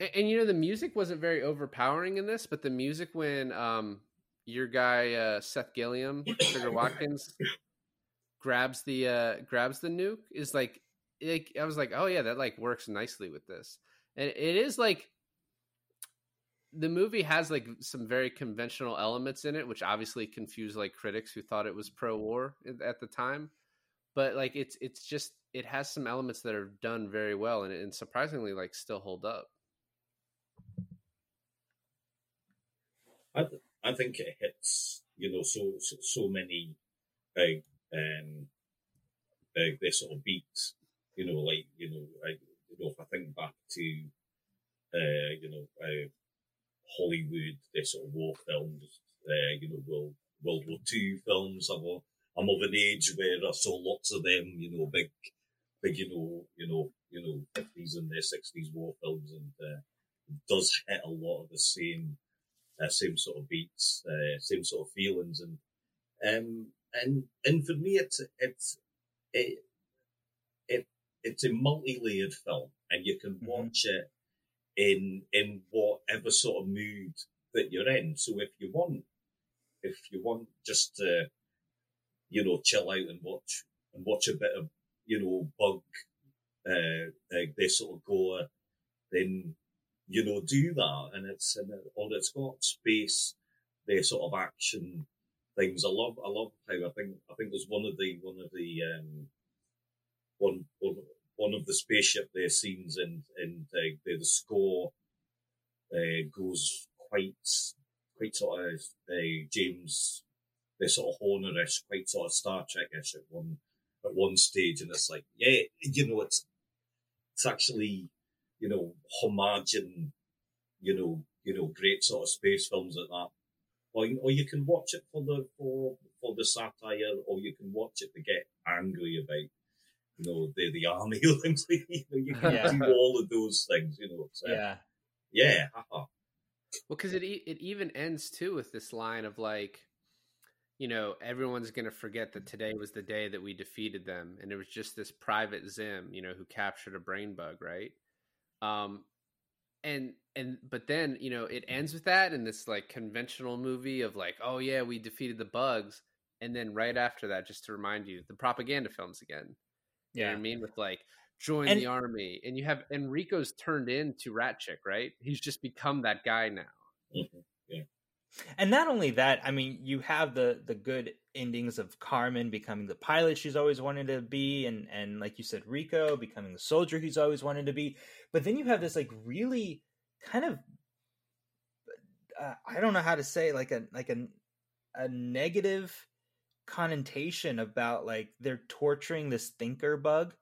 S2: And, and you know the music wasn't very overpowering in this, but the music when um your guy uh, Seth Gilliam, Sugar Watkins, [COUGHS] grabs the uh grabs the nuke is like like I was like, oh yeah, that like works nicely with this, and it is like the movie has like some very conventional elements in it, which obviously confused like critics who thought it was pro-war at- at the time. But like it's it's just it has some elements that are done very well and, and surprisingly like still hold up.
S5: I, th- I think it hits, you know, so so, so many, uh, um, uh, this sort of beats, you know, like you know, I, you know, if I think back to, uh, you know, uh, Hollywood, the sort of war films, uh, you know, World World War Two films. I'm I'm of an age where I saw lots of them, you know, big, big, you know, you know, you know, fifties and the sixties war films, and uh, does hit a lot of the same uh, same sort of beats, uh, same sort of feelings, and um, and and for me, it's it's it it it's a multi-layered film, and you can
S1: Mhm.
S5: watch it in in whatever sort of mood that you're in. So if you want, if you want just to, you know, chill out and watch and watch a bit of you know bug, uh, uh this sort of gore, then you know, do that. And it's, and or it's got space, the sort of action things. I love, I love how I think, I think there's one of the, one of the, um, one, one, one of the spaceship there scenes and, and uh, the, the score, uh, goes quite quite sort of uh, James, the sort of Horner-ish, quite sort of Star Trek-ish at one at one stage, and it's like, yeah, you know, it's it's actually you know homaging, you know, you know, great sort of space films at that point, or you can watch it for the for for the satire, or you can watch it to get angry about. You know, the the army. [LAUGHS] you know, you can
S1: Yeah.
S5: do all of those things. You know, so,
S1: Yeah.
S5: yeah, haha.
S2: Well, because it e- it even ends too with this line of like, you know, everyone's gonna forget that today was the day that we defeated them, and it was just this private Zim, you know, who captured a brain bug, right? Um, and and but then you know it ends with that in this like conventional movie of like, oh yeah, we defeated the bugs, and then right after that, just to remind you, the propaganda films again. You know what I mean? With like join
S1: And-
S2: the army, and you have Enrico's turned into Rasczak, right? He's just become that guy now.
S5: Mhm.
S1: And not only that, I mean, you have the the good endings of Carmen becoming the pilot she's always wanted to be, and and like you said, Rico becoming the soldier he's always wanted to be. But then you have this like really kind of uh, I don't know how to say like a like a a negative connotation about like they're torturing this thinker bug.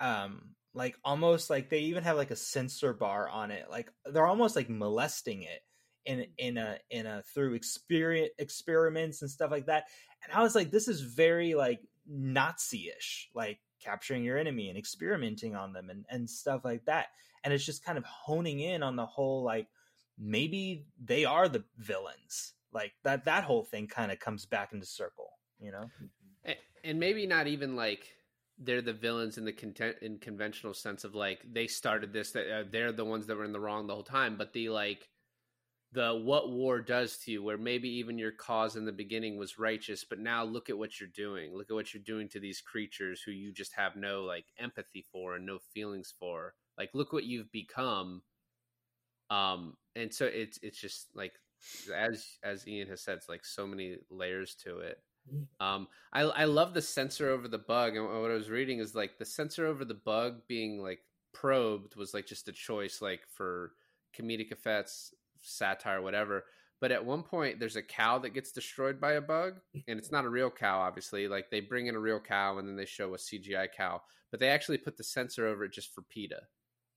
S1: Um like almost like they even have like a censor bar on it. Like they're almost like molesting it in in a in a through experience experiments and stuff like that. And i was like this is very like nazi-ish like capturing your enemy and experimenting on them and and stuff like that. And it's just kind of honing in on the whole like maybe they are the villains. Like that that whole thing kind of comes back into circle you know?
S2: A- and maybe not even like they're the villains in the content in conventional sense of like they started this that uh, they're the ones that were in the wrong the whole time but the like the what war does to you where maybe even your cause in the beginning was righteous but now look at what you're doing. Look at what you're doing to these creatures who you just have no like empathy for and no feelings for. Like look what you've become. Um and so it's it's just like as as ian has said it's like so many layers to it um, I I love the censor over the bug, and what I was reading is like the censor over the bug being like probed was like just a choice, like for comedic effects, satire, whatever. But at one point, there's a cow that gets destroyed by a bug, and it's not a real cow, obviously. Like they bring in a real cow, and then they show a CGI cow, but they actually put the censor over it just for PETA,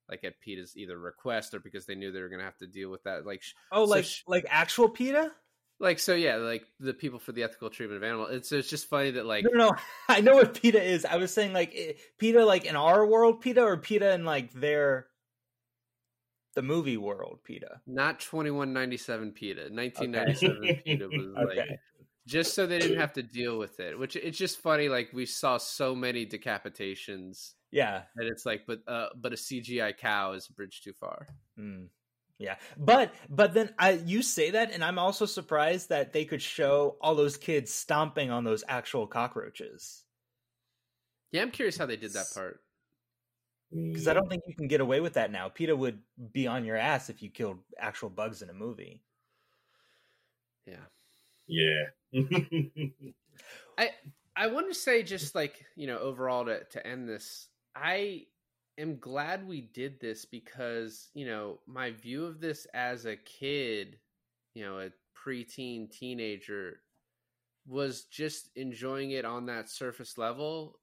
S2: like at PETA's either request or because they knew they were going to have to deal with that. Like,
S1: oh
S2: So
S1: like
S2: sh-
S1: like actual peta
S2: like so, yeah, like the people for the ethical treatment of animals. It's it's just funny that like
S1: no, no, no. [LAUGHS] I know what PETA is. I was saying like eh, PETA, like in our world, PETA, or PETA in like their the movie world, PETA.
S2: Not twenty one ninety seven PETA. Nineteen ninety seven PETA was [LAUGHS] like just so they didn't have to deal with it. Which it's just funny. Like we saw so many decapitations
S1: Yeah,
S2: and it's like, but uh, but a CGI cow is a bridge too far.
S1: mm. Yeah. But but then I you say that, and I'm also surprised that they could show all those kids stomping on those actual cockroaches
S2: Yeah, I'm curious how they did that part.
S1: because I don't think you can get away with that now. PETA would be on your ass if you killed actual bugs in a movie.
S2: Yeah,
S5: Yeah.
S2: I I want to say just like you know overall to to end this, I am glad we did this because you know my view of this as a kid, you know, a preteen teenager, was just enjoying it on that surface level,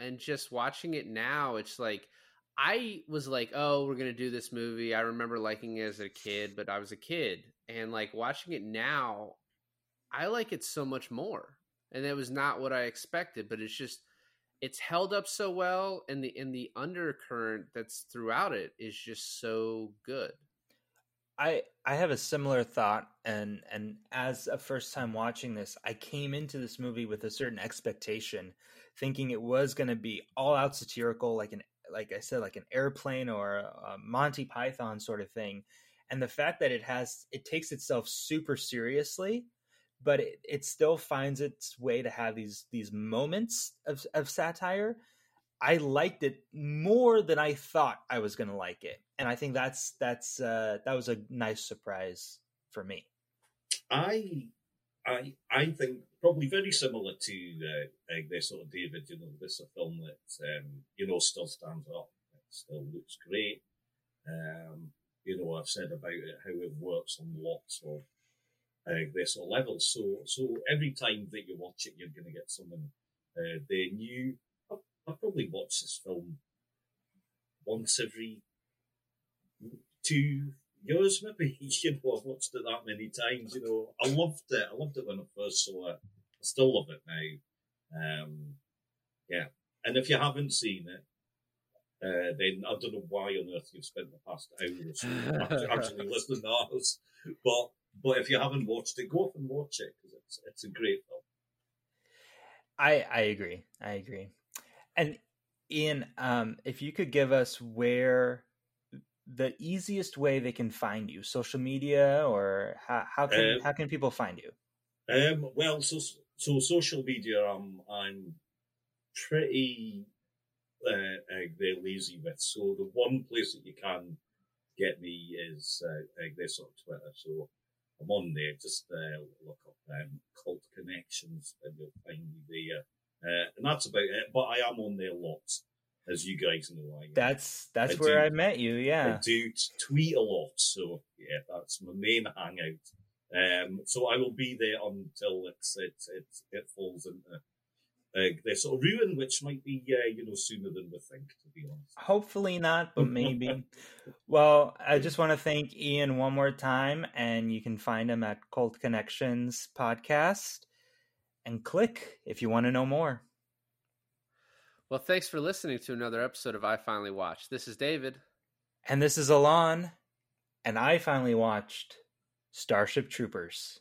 S2: and just watching it now, it's like. I was like, oh, we're gonna do this movie. I remember liking it as a kid, but I was a kid, and like watching it now, I like it so much more and that was not what I expected. But it's just it's held up so well, and the and the undercurrent that's throughout it is just so good.
S1: I I have a similar thought and and as a first time watching this, I came into this movie with a certain expectation, thinking it was going to be all out satirical like an like I said like an airplane or a, Monty Python sort of thing. And the fact that it has it takes itself super seriously, but it, it still finds its way to have these these moments of of satire. I liked it more than I thought I was going to like it, and I think that's that's uh, that was a nice surprise for me.
S5: I, I, I think probably very similar to uh, this sort of David. You know, this is a film that um, you know still stands up. It still looks great. Um, you know, I've said about it, how it works on lots of uh, this sort of levels. So, so every time that you watch it, you're going to get something uh, they new. I, I probably watch this film once every two years, maybe. [LAUGHS] You know, I've watched it that many times. You know, I loved it. I loved it when I first saw it. I still love it now. Um, yeah, and if you haven't seen it, uh, then I don't know why on earth you've spent the past hour or so [LAUGHS] actually, actually listening to us. But but if you haven't watched it, go off and watch it because it's it's a great film.
S1: I I agree. I agree. And Ian, um, if you could give us where the easiest way they can find you, social media, or how how can
S5: Um,
S1: how can people find you?
S5: Um, well, so so social media, I'm I'm pretty uh, uh, very lazy with. So the one place that you can get me is uh, uh, this on Twitter. So I'm on there. Just uh, look up um, Cult Connections, and you'll find me there. Uh, and that's about it. But I am on there lots, as you guys know. I,
S1: That's that's
S5: I
S1: where
S5: do-
S1: I met you. Yeah,
S5: I do tweet a lot, so yeah, that's my main hangout. Um, so I will be there until it's it it it falls into uh, this sort of ruin, which might be uh, you know sooner than we think, to be honest.
S1: Hopefully not, but maybe. [LAUGHS] well, I just want to thank Ian one more time, and you can find him at Cult Connections Podcast. And click if you want to know more.
S2: Well, thanks for listening to another episode of I Finally Watched. This is David.
S1: And this is Alon, and I finally watched Starship Troopers.